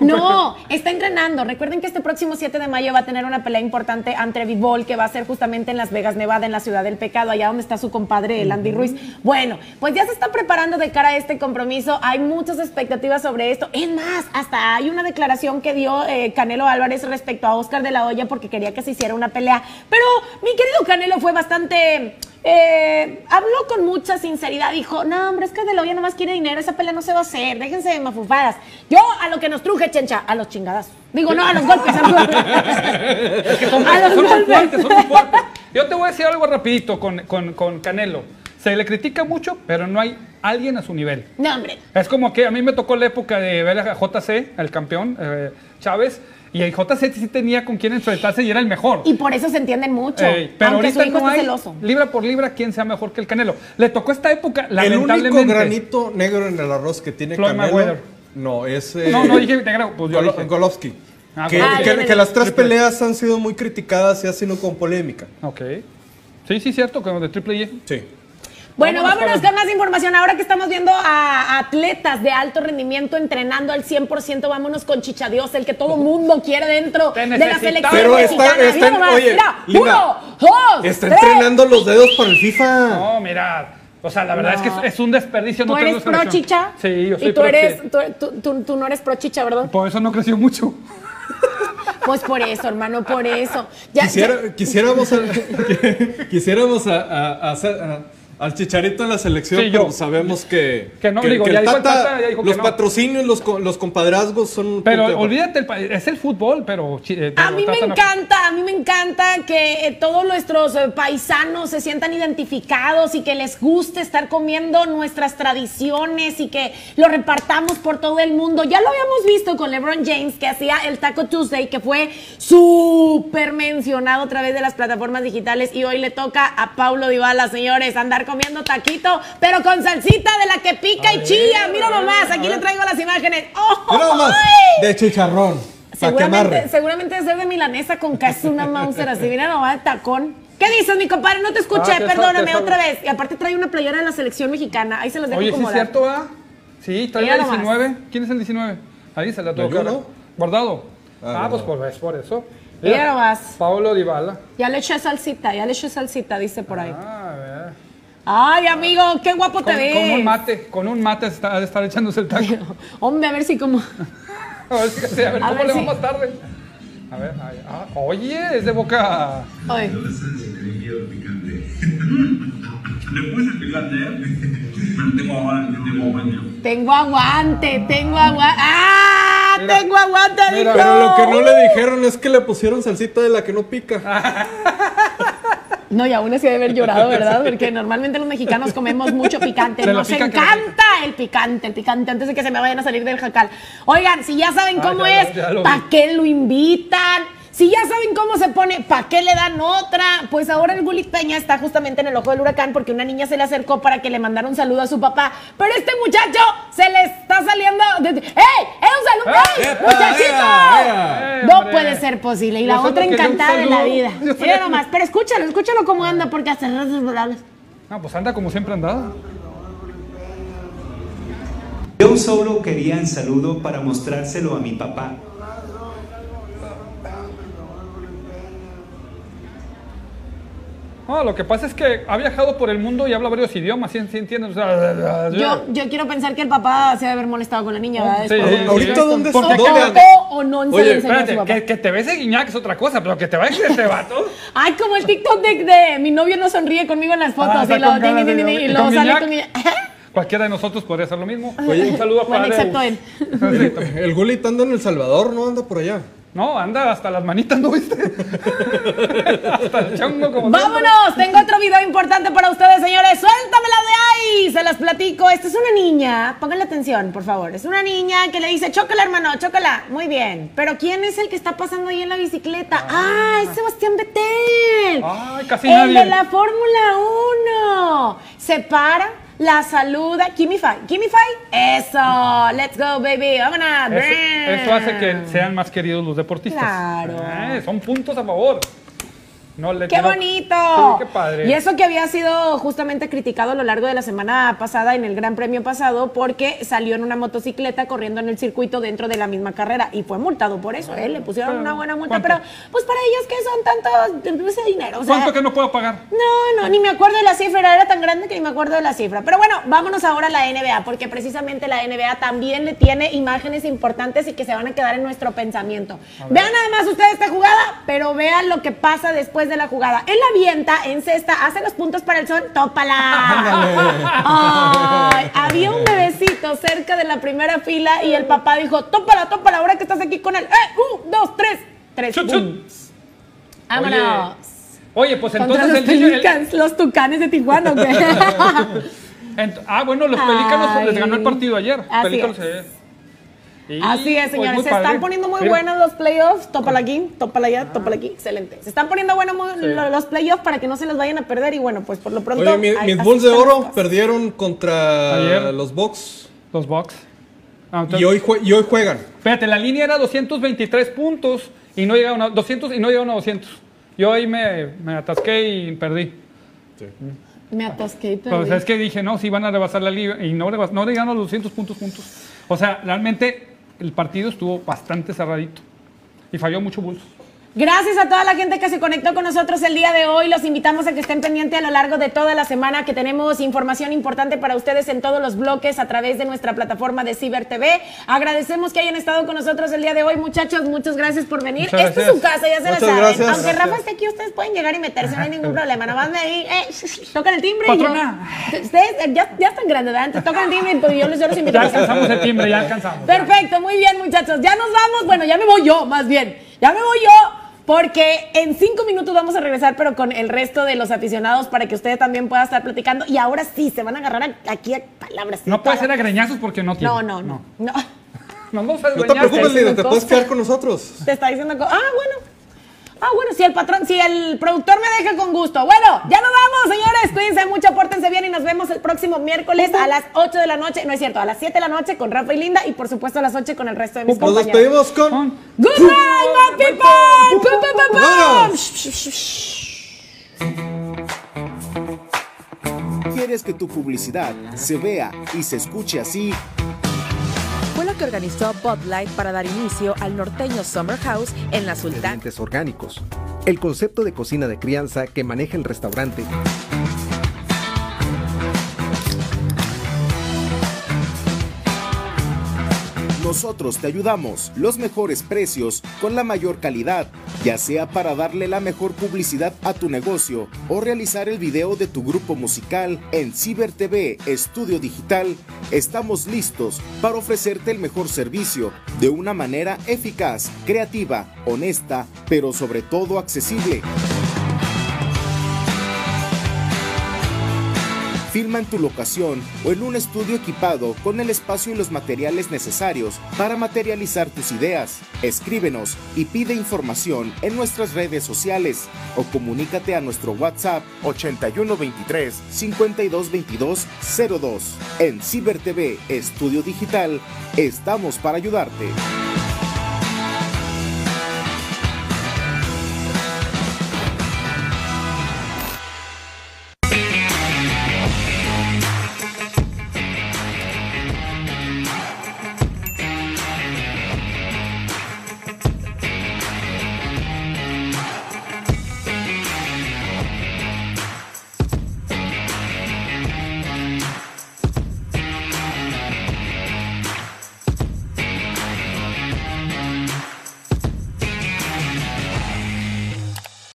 no, está entrenando. Recuerden que este próximo 7 de mayo va a tener una pelea importante ante Vivol, que va a ser justamente en Las Vegas, Nevada, en la ciudad del pecado, allá donde está su compadre, el Andy Ruiz. Bueno, pues ya se está preparando de cara a este compromiso. Hay muchas expectativas sobre esto. Es más, hasta hay una declaración que dio eh, Canelo Álvarez respecto a Oscar de la Hoya porque quería que se hiciera una pelea. Pero mi querido Canelo fue bastante. eh, habló con mucha sinceridad, dijo, no, hombre, es que de la Hoya nomás quiere dinero, esa pelea no se va a hacer, déjense de mafufadas. Yo a lo que nos truje, chencha, a los chingadas. Digo, no, a los golpes. A los, [laughs] Son, a los son muy golpes. fuertes, son muy fuertes. Yo te voy a decir algo rapidito con, con, con Canelo. Se le critica mucho, pero no hay alguien a su nivel. No, hombre. Es como que a mí me tocó la época de ver a JC, el campeón, eh, Chávez, y el JC sí tenía con quién enfrentarse y era el mejor. Y por eso se entienden mucho. Ey, pero aunque su ahorita hijo no hay celoso. libra por libra quién sea mejor que el Canelo. Le tocó esta época, El lamentablemente. único granito negro en el arroz que tiene Floyd Canelo. Mayweather. No, es. eh, No, no dije negro, pues yo Golo- dije. Golovkin. Ah, que, que- Ah, que ya, las tres Triple. peleas han sido muy criticadas y ha sido con polémica. Ok. Sí, sí, cierto, como de Triple Y. Sí. Bueno, Vámonos vámonos con- más información. Ahora que estamos viendo a atletas de alto rendimiento entrenando al 100%, vámonos con Chichadios, el que todo mundo quiere dentro de la selección Pero está- mexicana. está en- Mira oye, mira, Linda, uno, dos, Está tres. entrenando los dedos para el FIFA. No, mira. O sea, la verdad No. es que es, un desperdicio ¿Tú no eres pro selección. chicha? Sí, yo soy Y tú pro eres, tú, tú- tú- tú no eres pro chicha, ¿verdad? Por eso no creció mucho. Pues por eso, hermano, por eso. Ya, Quisiera- ya- quisiéramos a- [laughs] [laughs] quisiéramos a- a- a hacer- a- al Chicharito en la selección, Sí, yo. pero sabemos que, Que no, digo, ya el dijo el Tata, ya dijo que los no. patrocinios, los, co- los compadrazgos son Pero punto olvídate, el es el fútbol, pero... eh, A mí me no- encanta, a mí me encanta que eh, todos nuestros eh, paisanos se sientan identificados y que les guste estar comiendo nuestras tradiciones y que lo repartamos por todo el mundo. Ya lo habíamos visto con LeBron James que hacía el Taco Tuesday, que fue súper mencionado a través de las plataformas digitales y hoy le toca a Paulo Dybala, señores, andar comiendo taquito, pero con salsita de la que pica y chilla. Mira nomás, aquí le traigo las imágenes. ¡Oh! Mira de chicharrón. Seguramente, seguramente debe ser de milanesa con queso, una Mauser así. Mira nomás el tacón. ¿Qué dices, mi compadre? No te escuché, Ah, perdóname otra vez. Y aparte trae una playera de la selección mexicana. Ahí se los dejo Oye, sí es acomodar. cierto, ¿ah? Sí, trae Mira la nomás. 19. ¿Quién es el 19? Ahí se la. Guardado. Ah, Ah, pues por, es por eso. Mira nomás. Pablo Dybala. Ya le eché salsita, ya le eché salsita, dice por ahí. Ah, a ver. Ay, amigo, qué guapo te Con, ves. con un mate, con un mate está, de estar echándose el taco. [laughs] Hombre, a ver si como... [laughs] A ver, si- a ver A cómo ver le si- va más tarde. A ver, ahí, ah, oye, es de boca. Ay. Después [laughs] el picante, ¿eh? Tengo aguante, tengo aguante. Tengo aguante, tengo aguante. ¡Ah! Mira, tengo aguante, mira, dijo. Pero lo que no le dijeron es que le pusieron salsita de la que no pica. No, y aún así debe haber llorado, ¿verdad? Porque normalmente los mexicanos comemos mucho picante. Se Nos encanta el picante, el picante, antes de que se me vayan a salir del jacal. Oigan, si ya saben Ah, cómo ya es, ¿para qué lo invitan? Si ya saben cómo se pone, ¿para qué le dan otra? Pues ahora el Gulit Peña está justamente en el ojo del huracán porque una niña se le acercó para que le mandara un saludo a su papá. Pero este muchacho se le está saliendo. de- ¡Ey! ¡Es un saludo! ¡Ey! ¡Epa, ¡Muchachito! No puede ser posible. Y la otra encantada de la saludo. vida. Mira nomás, pero escúchalo, escúchalo cómo anda, porque hasta ratos. No, pues anda como siempre andado. Yo solo quería un saludo para mostrárselo a mi papá. No, lo que pasa es que ha viajado por el mundo y habla varios idiomas, ¿sí, sí? O sea, Yo, yo quiero pensar que el papá se debe haber molestado con la niña, ¿verdad? Sí, de- sí, ¿Ahorita sí. dónde Porque está? que- ¿Dónde? O, no se Oye, a su Espérate, papá. que, que te ves de guiñac es otra cosa, pero que te vayas de este vato. [laughs] Ay, como el TikTok de, de mi novio no sonríe conmigo en las fotos. Ah, está y de- tin, tin, y ¿y luego sale Guiñac? con Guiñac. [laughs] Cualquiera de nosotros podría hacer lo mismo. Oye, un saludo bueno, para excepto él. [laughs] El Gulit anda en El Salvador, ¿no? Anda por allá. No, anda hasta las manitas, ¿no viste? [laughs] hasta el chongo como Vámonos, tengo otro video importante para ustedes, señores. Suéltamela de ahí, se las platico. Esta es una niña, pónganle atención, por favor. Es una niña que le dice, chócala, hermano, chócala. Muy bien. Pero ¿quién es el que está pasando ahí en la bicicleta? Ah, es Sebastián Vettel. Ay, casi el nadie. de la Fórmula 1. Se para. La saluda, Kimify, Kimify, eso, let's go baby, vámonos. Eso, eso hace que sean más queridos los deportistas. Claro. Eh, son puntos a favor. No le ¡Qué bonito! Sí, qué padre. Y eso que había sido justamente criticado a lo largo de la semana pasada en el Gran Premio pasado porque salió en una motocicleta corriendo en el circuito dentro de la misma carrera y fue multado por eso, ¿eh? Le pusieron una buena multa, ¿Cuánto? pero pues para ellos que son tantos ese dinero, o sea, ¿Cuánto que no puedo pagar? no, no, ni me acuerdo de la cifra, era tan grande que ni me acuerdo de la cifra. Pero bueno, vámonos ahora a la NBA, porque precisamente la NBA también le tiene imágenes importantes y que se van a quedar en nuestro pensamiento. Vean nada más ustedes esta jugada, pero vean lo que pasa después de la jugada. Él la avienta, en cesta, hace los puntos para el sol, tópala. Ay, había un bebecito cerca de la primera fila y el papá dijo, tópala, tópala, ahora que estás aquí con él. ¡Eh! Un, dos, tres. Tres. Chut. Vámonos. Oye, pues entonces los el los tucanes de Tijuana, ¿o qué? [laughs] ent- ah, bueno, los pelícanos les ganó el partido ayer. Así Pelícanos, es. eh. Así es, pues, señores. se padre. están poniendo muy Mira, buenos los playoffs. Tópala aquí, tópala allá, tópala aquí. Excelente. Se están poniendo buenos los playoffs para que no se los vayan a perder. Y bueno, pues por lo pronto. Oye, mi- ahí- mis Bulls de Oro cosas. perdieron contra Ayer. los Bucks Los Bucks. Ah, entonces- y hoy, y hoy juegan. Espérate, la línea era 223 puntos y no llegaron a 200 y no llegaron a 200. Yo ahí me, me atasqué y perdí. Me atasqué y perdí. Pues es que dije, no, si van a rebasar la liga y no, rebas- no llegaron a los 200 puntos juntos. O sea, realmente el partido estuvo bastante cerradito y falló mucho Bulls. Gracias a toda la gente que se conectó con nosotros el día de hoy. Los invitamos a que estén pendientes a lo largo de toda la semana que tenemos información importante para ustedes en todos los bloques a través de nuestra plataforma de Ciber TV. Agradecemos que hayan estado con nosotros el día de hoy, muchachos. Muchas gracias por venir. Muchas Esta es su gracias. casa, ya se la saben. gracias. Aunque Gracias. Rafa esté aquí, ustedes pueden llegar y meterse, no hay ningún problema. Nomás me ahí, eh, tocan el timbre. y yo-. Ustedes eh, ya, ya están grandes, ¿verdad? Entonces tocan el timbre y pues yo les yo los invito. Ya alcanzamos el timbre, ya alcanzamos. Perfecto, muy bien, muchachos. Ya nos vamos. Bueno, ya me voy yo, más bien. Ya me voy yo. Porque en cinco minutos vamos a regresar, pero con el resto de los aficionados para que ustedes también puedan estar platicando. Y ahora sí, se van a agarrar a- aquí a palabras. No puede ser a greñazos porque no tiene. No, no, no. no. Te preocupes, Lina, te puedes quedar con nosotros. Te está diciendo. Ah, bueno. Ah, bueno, si el patrón, si el productor me deja con gusto. Bueno, ya nos vamos, señores. Cuídense mucho, pórtense bien y nos vemos el próximo miércoles a las 8 de la noche. No es cierto, a las 7 de la noche con Rafa y Linda y por supuesto a las 8 con el resto de mis Nos compañeros. despedimos con... Good night, my people! Pum, pum, pum, pum. Vámonos. ¿Quieres que tu publicidad se vea y se escuche así? Que organizó Bud Light para dar inicio al norteño Summer House en la ingredientes orgánicos. El concepto de cocina de crianza que maneja el restaurante Nosotros te ayudamos, los mejores precios con la mayor calidad, ya sea para darle la mejor publicidad a tu negocio o realizar el video de tu grupo musical en Ciber TV Estudio Digital. Estamos listos para ofrecerte el mejor servicio de una manera eficaz, creativa, honesta, pero sobre todo accesible. Filma en tu locación o en un estudio equipado con el espacio y los materiales necesarios para materializar tus ideas. Escríbenos y pide información en nuestras redes sociales o comunícate a nuestro WhatsApp 8123 5222 02. En Ciber TV Estudio Digital estamos para ayudarte.